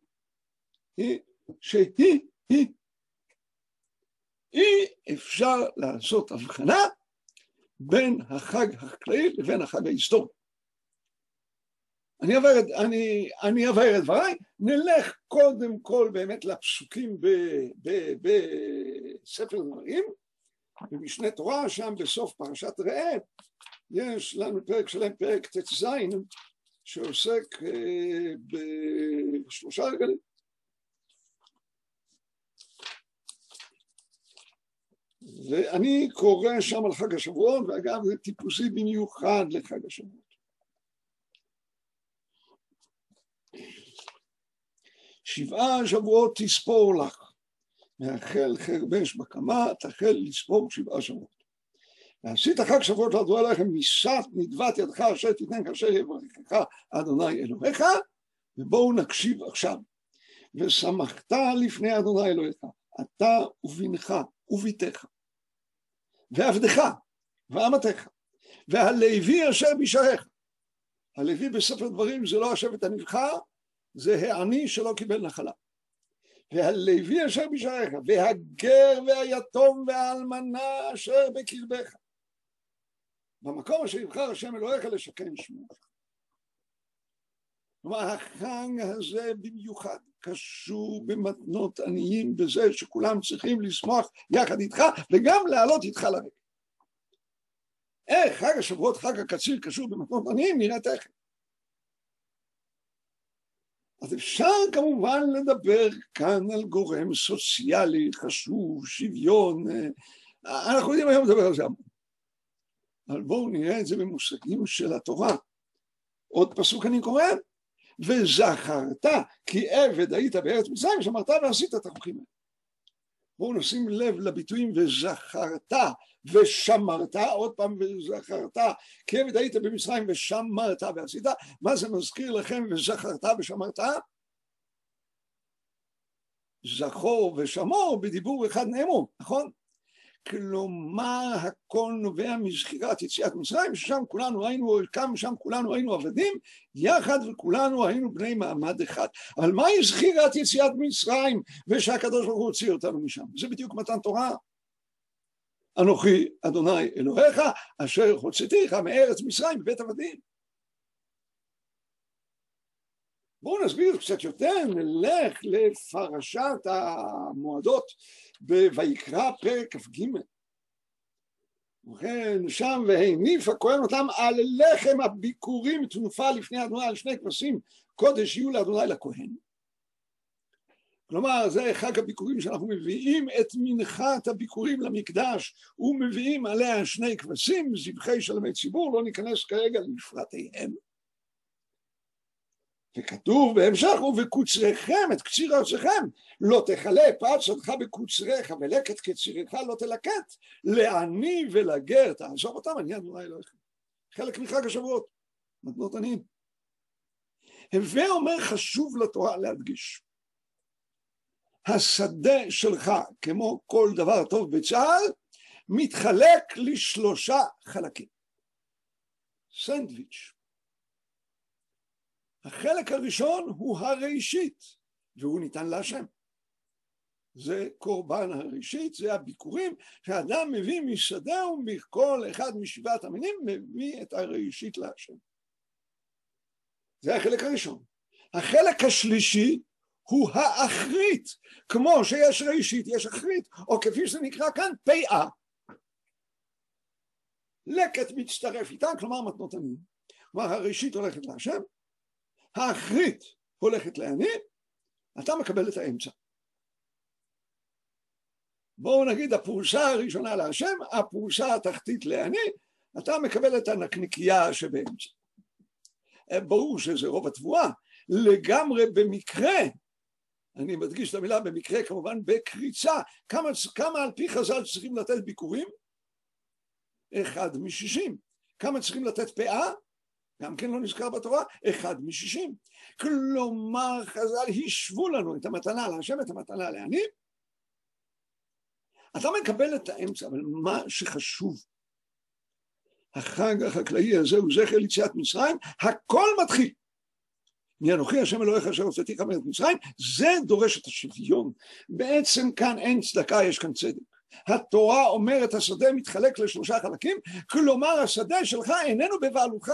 היא שהיא, היא, אי אפשר לעשות הבחנה בין החג החקלאי לבין החג ההיסטורי. אני את, אני, אעבר את דבריי, נלך קודם כל באמת לפסוקים בספר דברים, במשנה תורה, שם בסוף פרשת ראה, יש לנו פרק שלם, פרק ט"ז, שעוסק אה, בשלושה רגלים. ואני קורא שם על חג השבועות, ואגב זה טיפוסי במיוחד לחג השבועות. שבעה שבועות תספור לך, מהחל חרבש בקמה, תחל לספור שבעה שבועות. ועשית חג שבועות לאדוני לכם, ניסת נדבת ידך אשר תיתן כאשר יברכך אדוני אלוהיך, ובואו נקשיב עכשיו. ושמחת לפני אדוני אלוהיך, אתה ובנך וביתך, ועבדך, ואמתך, והלוי אשר בשעריך. הלוי בספר דברים זה לא השבט הנבחר, זה העני שלא קיבל נחלה. והלוי אשר בשעריך, והגר והיתום והאלמנה אשר בקרבך. במקום אשר יבחר השם אלוהיך לשכן שמו. כלומר, החג הזה במיוחד קשור במתנות עניים בזה שכולם צריכים לשמוח יחד איתך וגם לעלות איתך לרגל. איך חג השבועות, חג הקציר, קשור במתנות עניים, נראה תכף. אז אפשר כמובן לדבר כאן על גורם סוציאלי חשוב, שוויון, אנחנו יודעים היום לדבר על זה המון. אבל בואו נראה את זה במושגים של התורה. עוד פסוק אני קורא, וזכרת כי עבד היית בארץ מצרים, שמרת ועשית את החוקים האלה. בואו נשים לב לביטויים וזכרת ושמרת, עוד פעם וזכרת, כי עבד היית במצרים ושמרת ועשית, מה זה מזכיר לכם וזכרת ושמרת? זכור ושמור בדיבור אחד נאמרו, נכון? כלומר הכל נובע מזכירת יציאת מצרים, ששם כולנו היינו, כאן ושם כולנו היינו עבדים, יחד וכולנו היינו בני מעמד אחד. אבל מהי זכירת יציאת מצרים ושהקדוש ברוך הוא הוציא אותנו משם? זה בדיוק מתן תורה. אנוכי אדוני אלוהיך, אשר הוצאתיך מארץ מצרים בבית עבדים. בואו נסביר קצת יותר, נלך לפרשת המועדות בויקרא פרק כ"ג. ובכן, שם והניף הכהן אותם על לחם הביקורים תנופה לפני אדוני על שני כבשים, קודש יהיו לאדוני לכהן. כלומר, זה חג הביקורים שאנחנו מביאים את מנחת הביקורים למקדש ומביאים עליה שני כבשים, זבחי שלמי ציבור, לא ניכנס כרגע לפרטיהם. וכתוב בהמשך, ובקוצריכם, את קציר ארצכם, לא תכלה פת שדך בקוצריך, ולקט קצירך לא תלקט, לעני ולגר, תעזוב אותם, אני אדוני אלוהיכם. חלק מחג השבועות, מתנות עניים. הווה אומר חשוב לתורה להדגיש. השדה שלך, כמו כל דבר טוב בצה"ל, מתחלק לשלושה חלקים. סנדוויץ'. החלק הראשון הוא הראשית, והוא ניתן להשם. זה קורבן הראשית, זה הביקורים שאדם מביא משדה ומכל אחד משבעת המינים מביא את הראשית להשם. זה החלק הראשון. החלק השלישי הוא האחרית, כמו שיש ראשית יש אחרית, או כפי שזה נקרא כאן פאה. לקט מצטרף איתה, כלומר מתנות עניים. כלומר הראשית הולכת להשם, האחרית הולכת לעני, אתה מקבל את האמצע. בואו נגיד הפרוסה הראשונה להשם, הפרוסה התחתית לעני, אתה מקבל את הנקניקייה שבאמצע. ברור שזה רוב התבואה, לגמרי במקרה, אני מדגיש את המילה במקרה כמובן בקריצה, כמה, כמה על פי חז"ל צריכים לתת ביקורים? אחד משישים. כמה צריכים לתת פאה? גם כן לא נזכר בתורה, אחד משישים. כלומר, חז"ל השוו לנו את המתנה להשם, את המתנה לעני. אתה מקבל את האמצע, אבל מה שחשוב, החג החקלאי הזה הוא זכר ליציאת מצרים, הכל מתחיל. מאנוכי השם אלוהיך אשר הוצאתיך מארץ מצרים, זה דורש את השוויון. בעצם כאן אין צדקה, יש כאן צדק. התורה אומרת השדה מתחלק לשלושה חלקים, כלומר השדה שלך איננו בבעלותך.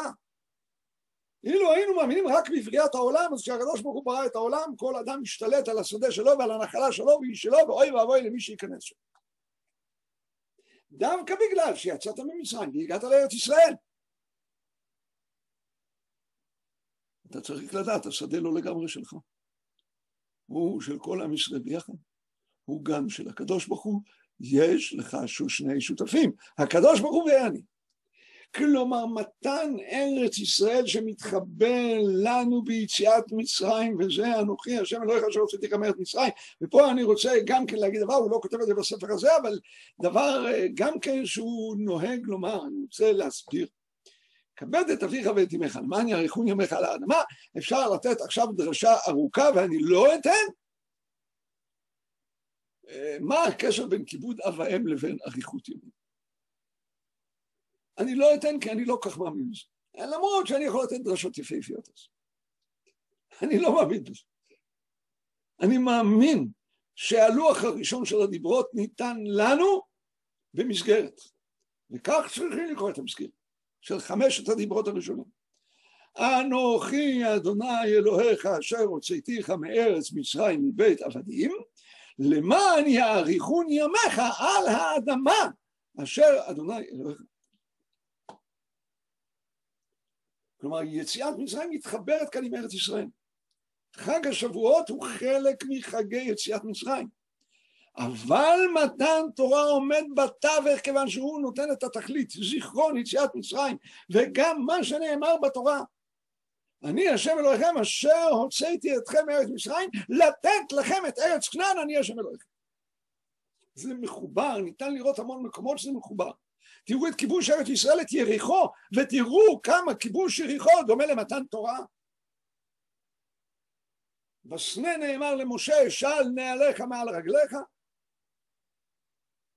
אילו היינו מאמינים רק בבריאת העולם, אז כשהקדוש ברוך הוא ברא את העולם, כל אדם משתלט על השדה שלו ועל הנחלה שלו והיא שלו, ואוי ואבוי למי שייכנס שם. דווקא בגלל שיצאת ממצרים והגעת לארץ ישראל. אתה צריך לדעת, השדה לא לגמרי שלך. הוא של כל עם ישראל ביחד. הוא גם של הקדוש ברוך הוא. יש לך שני שותפים, הקדוש ברוך הוא ואני. כלומר מתן ארץ ישראל שמתחבר לנו ביציאת מצרים וזה אנוכי השם אלוהיך אשר הוצאתיך מארץ מצרים. ופה אני רוצה גם כן להגיד דבר, הוא לא כותב את זה בספר הזה אבל דבר אה, גם כן שהוא נוהג לומר, אני רוצה להסביר. כבד את אביך ואת אמך, למען יאריכון ימיך על האדמה, אפשר לתת עכשיו דרשה ארוכה ואני לא אתן? אה, מה הקשר בין כיבוד אב ואם לבין אריכות ימים? אני לא אתן כי אני לא כך מאמין בזה. למרות שאני יכול לתת דרשות יפהפיות אז. אני לא מאמין בזה. אני מאמין שהלוח הראשון של הדיברות ניתן לנו במסגרת. וכך צריכים לקרוא את המסגרת של חמשת הדיברות הראשונים. אנוכי אדוני אלוהיך אשר הוצאתיך מארץ מצרים מבית עבדים, למען יאריכון ימיך על האדמה אשר אדוני אלוהיך כלומר, יציאת מצרים מתחברת כאן עם ארץ ישראל. חג השבועות הוא חלק מחגי יציאת מצרים. אבל מתן תורה עומד בתווך כיוון שהוא נותן את התכלית, זיכרון יציאת מצרים, וגם מה שנאמר בתורה. אני השם אלוהיכם אשר הוצאתי אתכם מארץ מצרים, לתת לכם את ארץ כנען, אני השם אלוהיכם. זה מחובר, ניתן לראות המון מקומות שזה מחובר. תראו את כיבוש ארץ ישראל, את יריחו, ותראו כמה כיבוש יריחו דומה למתן תורה. בסנה נאמר למשה, של נעליך מעל רגליך.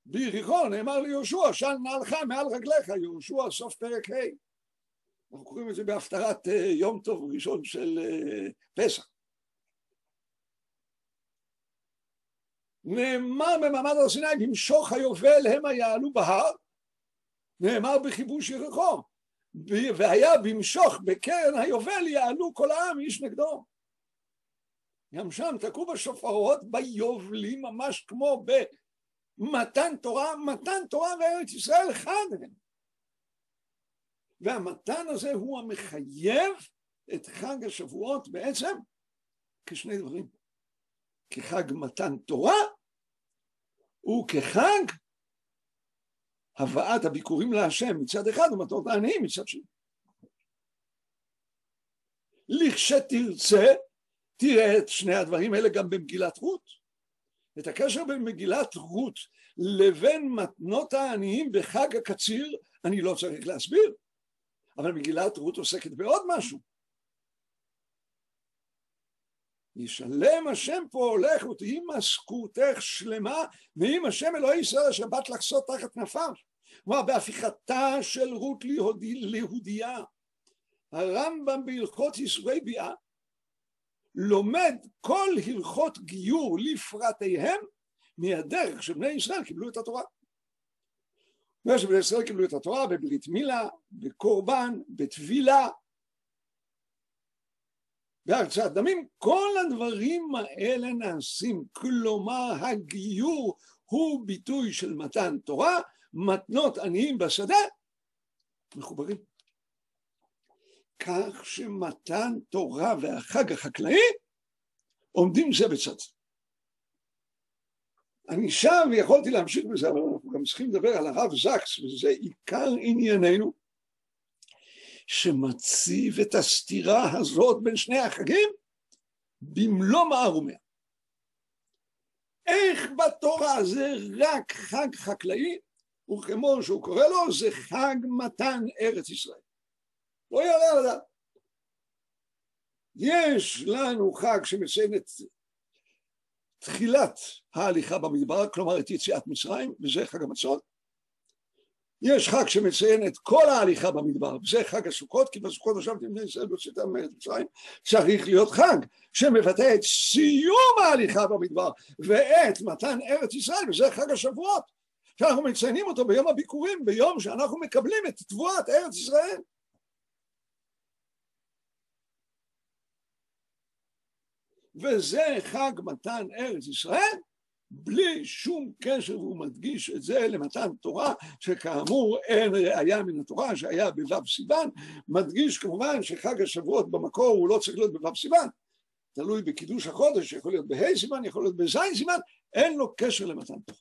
ביריחו נאמר ליהושע, של נעלך מעל רגליך, יהושע סוף פרק ה'. אנחנו קוראים את זה בהפטרת אה, יום טוב ראשון של אה, פסח. נאמר במעמד הר סיני, במשוך היובל המה יעלו בהר, נאמר בכיבוש יריחו, והיה במשוך בקרן היובל יעלו כל העם איש נגדו. גם שם תקעו בשופרות ביובלים ממש כמו במתן תורה, מתן תורה וארץ ישראל אחד הם. והמתן הזה הוא המחייב את חג השבועות בעצם כשני דברים. כחג מתן תורה וכחג הבאת הביקורים להשם מצד אחד ומטרות העניים מצד שני. לכשתרצה, תראה את שני הדברים האלה גם במגילת רות. את הקשר בין מגילת רות לבין מתנות העניים בחג הקציר אני לא צריך להסביר, אבל מגילת רות עוסקת בעוד משהו. ישלם השם פה הולך ותהי משכורתך שלמה ואם השם אלוהי ישראל אשר באת לחסות תחת כנפיו. כלומר בהפיכתה של רות ליהודייה הרמב"ם בהלכות ייסורי ביאה לומד כל הלכות גיור לפרטיהם מהדרך שבני ישראל קיבלו את התורה. שבני ישראל קיבלו את התורה בברית מילה, בקורבן, בטבילה, בהרצאת דמים, כל הדברים האלה נעשים, כלומר הגיור הוא ביטוי של מתן תורה, מתנות עניים בשדה, מחוברים. כך שמתן תורה והחג החקלאי עומדים זה בצד. אני שם ויכולתי להמשיך בזה, אבל אנחנו גם צריכים לדבר על הרב זקס, וזה עיקר ענייננו. שמציב את הסתירה הזאת בין שני החגים במלוא מערומיה. איך בתורה זה רק חג חקלאי, וכמו שהוא קורא לו, זה חג מתן ארץ ישראל. לא יעלה על הדעת. יש לנו חג שמציין את תחילת ההליכה במדבר, כלומר את יציאת מצרים, וזה חג המצות. יש חג שמציין את כל ההליכה במדבר, וזה חג הסוכות, כי בסוכות ישבתי בני ישראל בצאתם מארץ מצרים, צריך להיות חג שמבטא את סיום ההליכה במדבר ואת מתן ארץ ישראל, וזה חג השבועות, שאנחנו מציינים אותו ביום הביקורים, ביום שאנחנו מקבלים את תבואת ארץ ישראל. וזה חג מתן ארץ ישראל, בלי שום קשר, והוא מדגיש את זה למתן תורה, שכאמור אין ראייה מן התורה שהיה בו' סיוון, מדגיש כמובן שחג השבועות במקור הוא לא צריך להיות בו' סיוון, תלוי בקידוש החודש, יכול להיות בה' סיוון, יכול להיות בז' סיוון, אין לו קשר למתן תורה.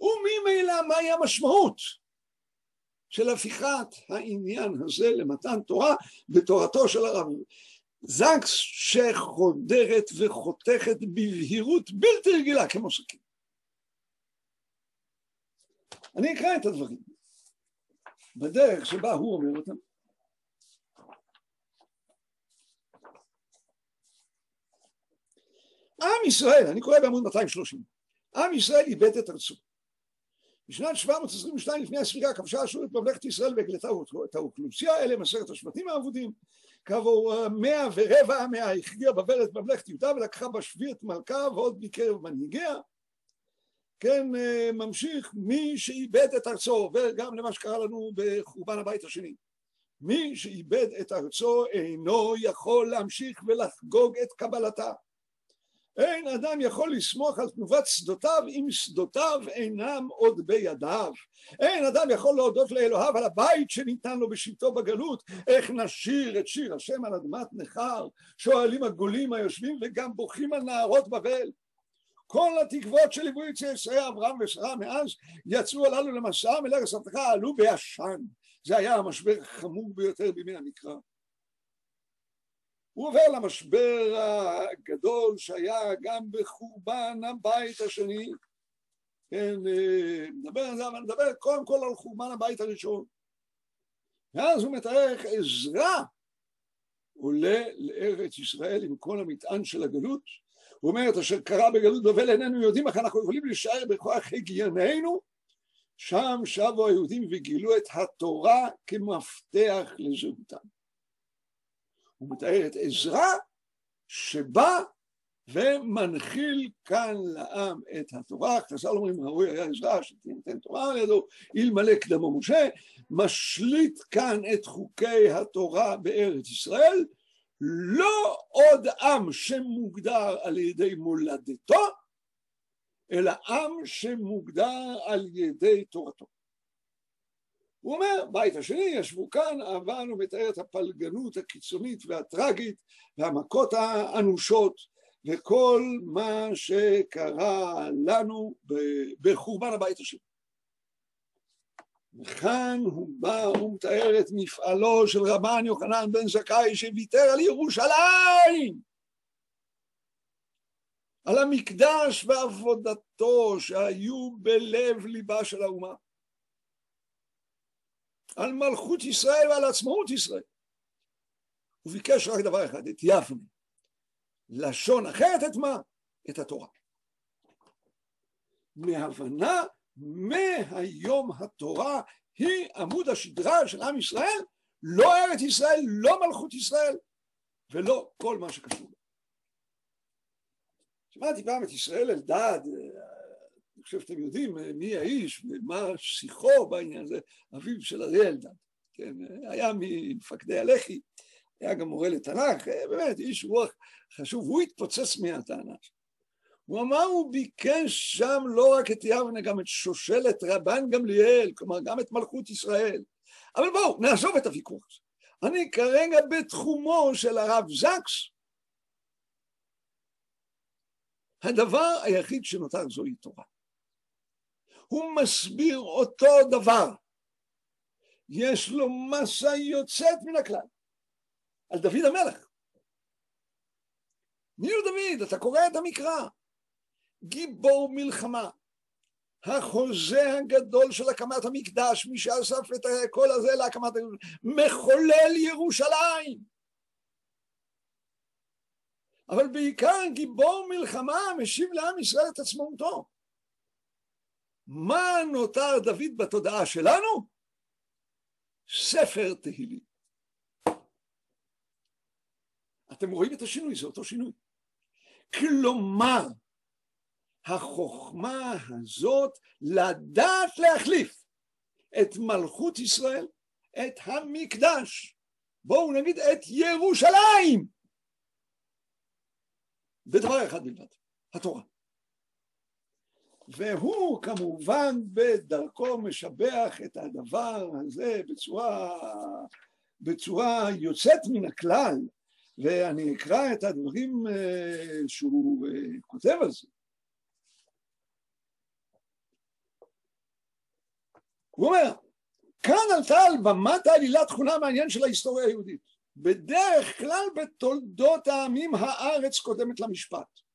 וממילא מהי המשמעות של הפיכת העניין הזה למתן תורה בתורתו של הרב זקס שחודרת וחותכת בבהירות בלתי רגילה כמו סכין. אני אקרא את הדברים בדרך שבה הוא אומר אותם. עם ישראל, אני קורא בעמוד 230, עם ישראל איבד את ארצו. בשנת 722 לפני הספירה כבשה אשור את ממלכת ישראל והגלתה את האוכלוסייה, אלה הם עשרת השבטים האבודים, כעבור מאה ורבע המאה הכריעה בבל את ממלכת יהודה ולקחה בשבי את מלכה ועוד מקרב מנהיגיה. כן, ממשיך מי שאיבד את ארצו, וגם למה שקרה לנו בחורבן הבית השני. מי שאיבד את ארצו אינו יכול להמשיך ולחגוג את קבלתה. אין אדם יכול לסמוך על תנובת שדותיו אם שדותיו אינם עוד בידיו. אין אדם יכול להודות לאלוהיו על הבית שניתן לו בשבתו בגלות. איך נשיר את שיר השם על אדמת נכר, שואלים הגולים היושבים וגם בוכים על נערות בבל. כל התקוות שליוו את ישראל אברהם ושרה מאז יצאו הללו למסע מלארץ הבטחה עלו בעשן. זה היה המשבר החמור ביותר בימי המקרא. הוא עובר למשבר הגדול שהיה גם בחורבן הבית השני. כן, נדבר על זה, אבל נדבר קודם כל על חורבן הבית הראשון. ואז הוא מתאר איך עזרא עולה לארץ ישראל עם כל המטען של הגלות. הוא אומר, את אשר קרה בגלות בבל איננו יודעים איך אנחנו יכולים להישאר בכוח הגייננו. שם שבו היהודים וגילו את התורה כמפתח לזהותם. הוא מתאר את עזרא שבא ומנחיל כאן לעם את התורה, חז"ל אומרים ראוי היה עזרא שתינתן תורה על ידו, אלמלא קדמו משה, משליט כאן את חוקי התורה בארץ ישראל, לא עוד עם שמוגדר על ידי מולדתו, אלא עם שמוגדר על ידי תורתו. הוא אומר, בית השני ישבו כאן, אבל הוא מתאר את הפלגנות הקיצונית והטרגית והמכות האנושות וכל מה שקרה לנו בחורבן הבית השני. וכאן הוא בא, הוא מתאר את מפעלו של רבן יוחנן בן זכאי שוויתר על ירושלים, על המקדש ועבודתו שהיו בלב ליבה של האומה. על מלכות ישראל ועל עצמאות ישראל. הוא ביקש רק דבר אחד, את יבנה. לשון אחרת את מה? את התורה. מהבנה מהיום התורה היא עמוד השדרה של עם ישראל, לא ארץ ישראל, לא מלכות ישראל, ולא כל מה שקשור. שמעתי פעם את ישראל אלדד, אני חושב שאתם יודעים מי האיש ומה שיחו בעניין הזה, אביו של אריה אלדד, כן, היה ממפקדי הלח"י, היה גם מורה לתנ"ך, באמת איש רוח חשוב, הוא התפוצץ מהטענה. הוא אמר, הוא ביקש שם לא רק את יבנה, גם את שושלת רבן גמליאל, כלומר גם את מלכות ישראל. אבל בואו, נעזוב את הוויכוח הזה. אני כרגע בתחומו של הרב זקס. הדבר היחיד שנותר זוהי תורה. הוא מסביר אותו דבר. יש לו מסה יוצאת מן הכלל. על דוד המלך. מי הוא דוד? אתה קורא את המקרא. גיבור מלחמה. החוזה הגדול של הקמת המקדש, מי שאסף את הקול הזה להקמת מחולל ירושלים. אבל בעיקר גיבור מלחמה משיב לעם ישראל את עצמאותו. מה נותר דוד בתודעה שלנו? ספר תהילים. אתם רואים את השינוי, זה אותו שינוי. כלומר, החוכמה הזאת לדעת להחליף את מלכות ישראל, את המקדש, בואו נגיד את ירושלים, בדבר אחד בלבד, התורה. והוא כמובן בדרכו משבח את הדבר הזה בצורה, בצורה יוצאת מן הכלל, ואני אקרא את הדברים אה, שהוא אה, כותב על זה. הוא אומר, כאן עלתה על במת העלילה תכונה מעניין של ההיסטוריה היהודית. בדרך כלל בתולדות העמים הארץ קודמת למשפט.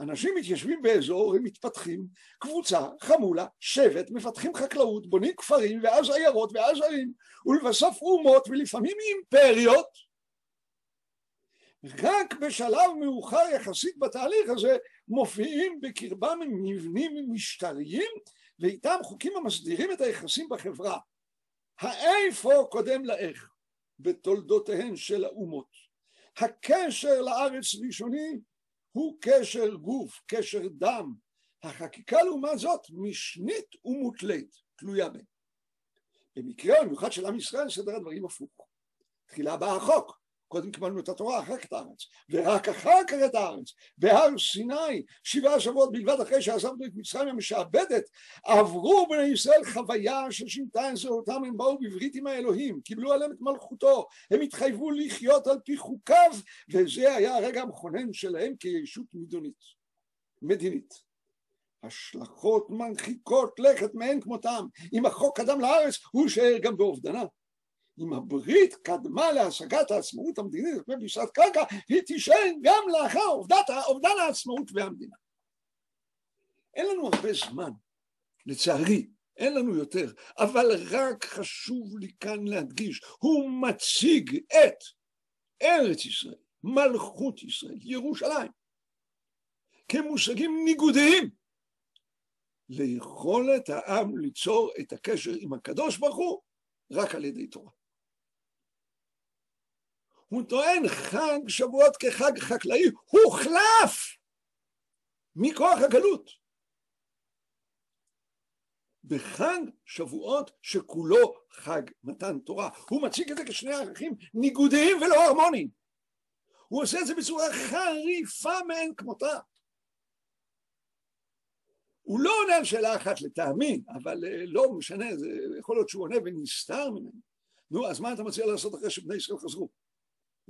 אנשים מתיישבים באזור, הם מתפתחים, קבוצה, חמולה, שבט, מפתחים חקלאות, בונים כפרים, ואז עיירות, ואז ערים, ולבסוף אומות, ולפעמים אימפריות. רק בשלב מאוחר יחסית בתהליך הזה מופיעים בקרבם מבנים משטריים ואיתם חוקים המסדירים את היחסים בחברה. האיפה קודם לאיך בתולדותיהן של האומות. הקשר לארץ ראשוני הוא קשר גוף, קשר דם. החקיקה לעומת זאת משנית ומוטלית, תלויה בה. במקרה המיוחד של עם ישראל סדר הדברים הפוך. תחילה בא החוק, קודם קיבלנו את התורה, אחר כך את הארץ, ורק אחר כך את הארץ. בהר סיני, שבעה שבועות בלבד אחרי שעזבנו את מצרים המשעבדת, עברו בני ישראל חוויה ששינתה את זהותם, הם באו בברית עם האלוהים, קיבלו עליהם את מלכותו, הם התחייבו לחיות על פי חוקיו, וזה היה הרגע המכונן שלהם כישות מידונית. מדינית. השלכות מרחיקות לכת מאין כמותם. אם החוק קדם לארץ, הוא יישאר גם באובדנה. אם הברית קדמה להשגת העצמאות המדינית על פני פיסת קרקע, היא תישאר גם לאחר אובדן העצמאות והמדינה. אין לנו הרבה זמן, לצערי, אין לנו יותר, אבל רק חשוב לי כאן להדגיש, הוא מציג את ארץ ישראל, מלכות ישראל, ירושלים, כמושגים ניגודיים ליכולת העם ליצור את הקשר עם הקדוש ברוך הוא רק על ידי תורה. הוא טוען חג שבועות כחג חקלאי, הוחלף מכוח הגלות. בחג שבועות שכולו חג מתן תורה. הוא מציג את זה כשני ערכים ניגודיים ולא הרמוניים. הוא עושה את זה בצורה חריפה מאין כמותה. הוא לא עונה על שאלה אחת לטעמי, אבל אה, לא משנה, זה יכול להיות שהוא עונה ונסתר ממנו. נו, אז מה אתה מציע לעשות אחרי שבני ישראל חזרו?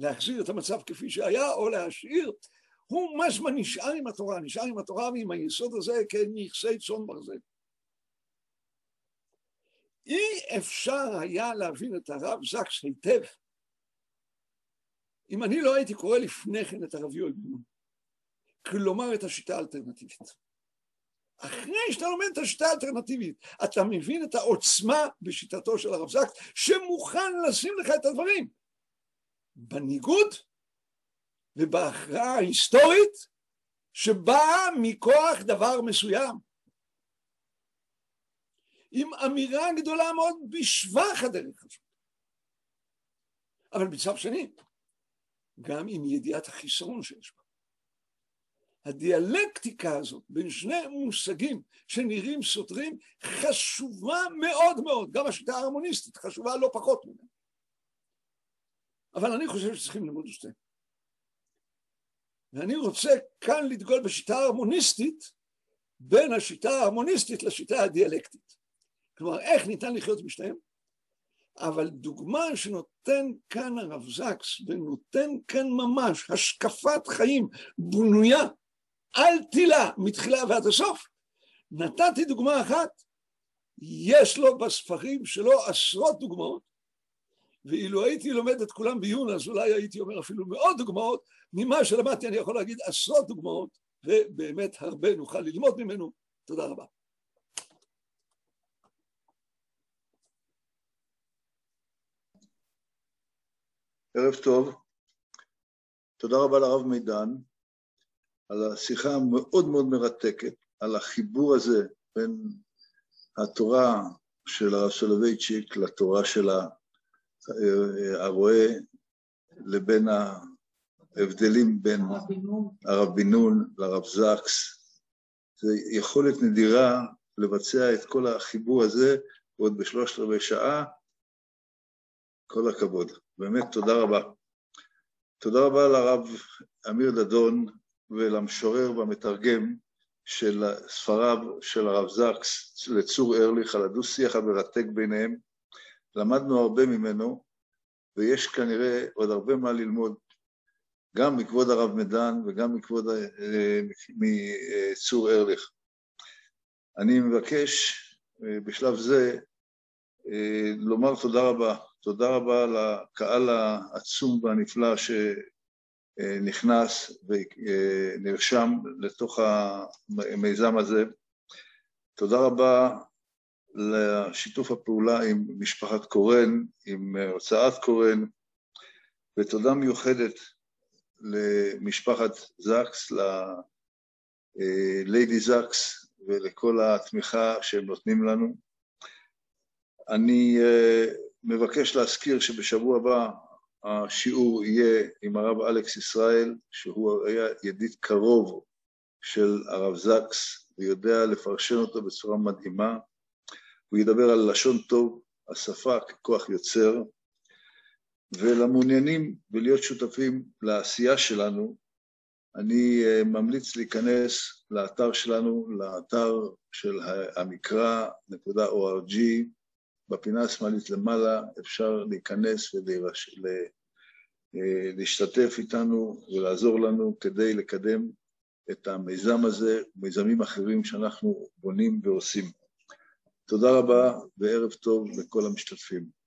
להחזיר את המצב כפי שהיה, או להשאיר? הוא משמע נשאר עם התורה, נשאר עם התורה ועם היסוד הזה כנכסי צאן ברזל. אי אפשר היה להבין את הרב זקס היטב אם אני לא הייתי קורא לפני כן את הרב יואל בן כלומר את השיטה האלטרנטיבית. אחרי שאתה לומד את השיטה האלטרנטיבית, אתה מבין את העוצמה בשיטתו של הרב זקס, שמוכן לשים לך את הדברים בניגוד ובהכרעה ההיסטורית שבאה מכוח דבר מסוים. עם אמירה גדולה מאוד בשבח הדרך הזאת. אבל מצד שני, גם עם ידיעת החיסרון שיש בה. הדיאלקטיקה הזאת בין שני מושגים שנראים סותרים חשובה מאוד מאוד, גם השיטה ההרמוניסטית חשובה לא פחות ממנה. אבל אני חושב שצריכים ללמוד את שתיהם. ואני רוצה כאן לדגול בשיטה ההרמוניסטית בין השיטה ההרמוניסטית לשיטה הדיאלקטית. כלומר, איך ניתן לחיות בשניהם? אבל דוגמה שנותן כאן הרב זקס, ונותן כאן ממש השקפת חיים בנויה על תילה מתחילה ועד הסוף, נתתי דוגמה אחת, יש לו בספרים שלו עשרות דוגמאות, ואילו הייתי לומד את כולם בעיון, אז אולי הייתי אומר אפילו מאות דוגמאות, ממה שלמדתי אני יכול להגיד עשרות דוגמאות, ובאמת הרבה נוכל ללמוד ממנו. תודה רבה. ערב טוב. תודה רבה לרב מידן על השיחה המאוד מאוד מרתקת, על החיבור הזה בין התורה של הרב סולובייצ'יק לתורה של הרועה לבין ההבדלים בין הרב בן נון לרב זקס. זו יכולת נדירה לבצע את כל החיבור הזה עוד בשלושת רבעי שעה. כל הכבוד. באמת תודה רבה. תודה רבה לרב אמיר דדון ולמשורר והמתרגם של ספריו של הרב זקס לצור ארליך על הדו-שיח המרתק ביניהם. למדנו הרבה ממנו, ויש כנראה עוד הרבה מה ללמוד, גם מכבוד הרב מדן וגם מכבוד אה, מצור ארליך. אני מבקש אה, בשלב זה אה, לומר תודה רבה תודה רבה לקהל העצום והנפלא שנכנס ונרשם לתוך המיזם הזה. תודה רבה לשיתוף הפעולה עם משפחת קורן, עם הוצאת קורן, ותודה מיוחדת למשפחת זקס, לליידי זקס ולכל התמיכה שהם נותנים לנו. אני אה, מבקש להזכיר שבשבוע הבא השיעור יהיה עם הרב אלכס ישראל, שהוא היה ידיד קרוב של הרב זקס, ויודע לפרשן אותו בצורה מדהימה. הוא ידבר על לשון טוב, השפה ככוח יוצר, ולמעוניינים ולהיות שותפים לעשייה שלנו, אני אה, ממליץ להיכנס לאתר שלנו, לאתר של המקרא.org, בפינה השמאלית למעלה אפשר להיכנס ולהשתתף איתנו ולעזור לנו כדי לקדם את המיזם הזה, מיזמים אחרים שאנחנו בונים ועושים. תודה רבה וערב טוב לכל המשתתפים.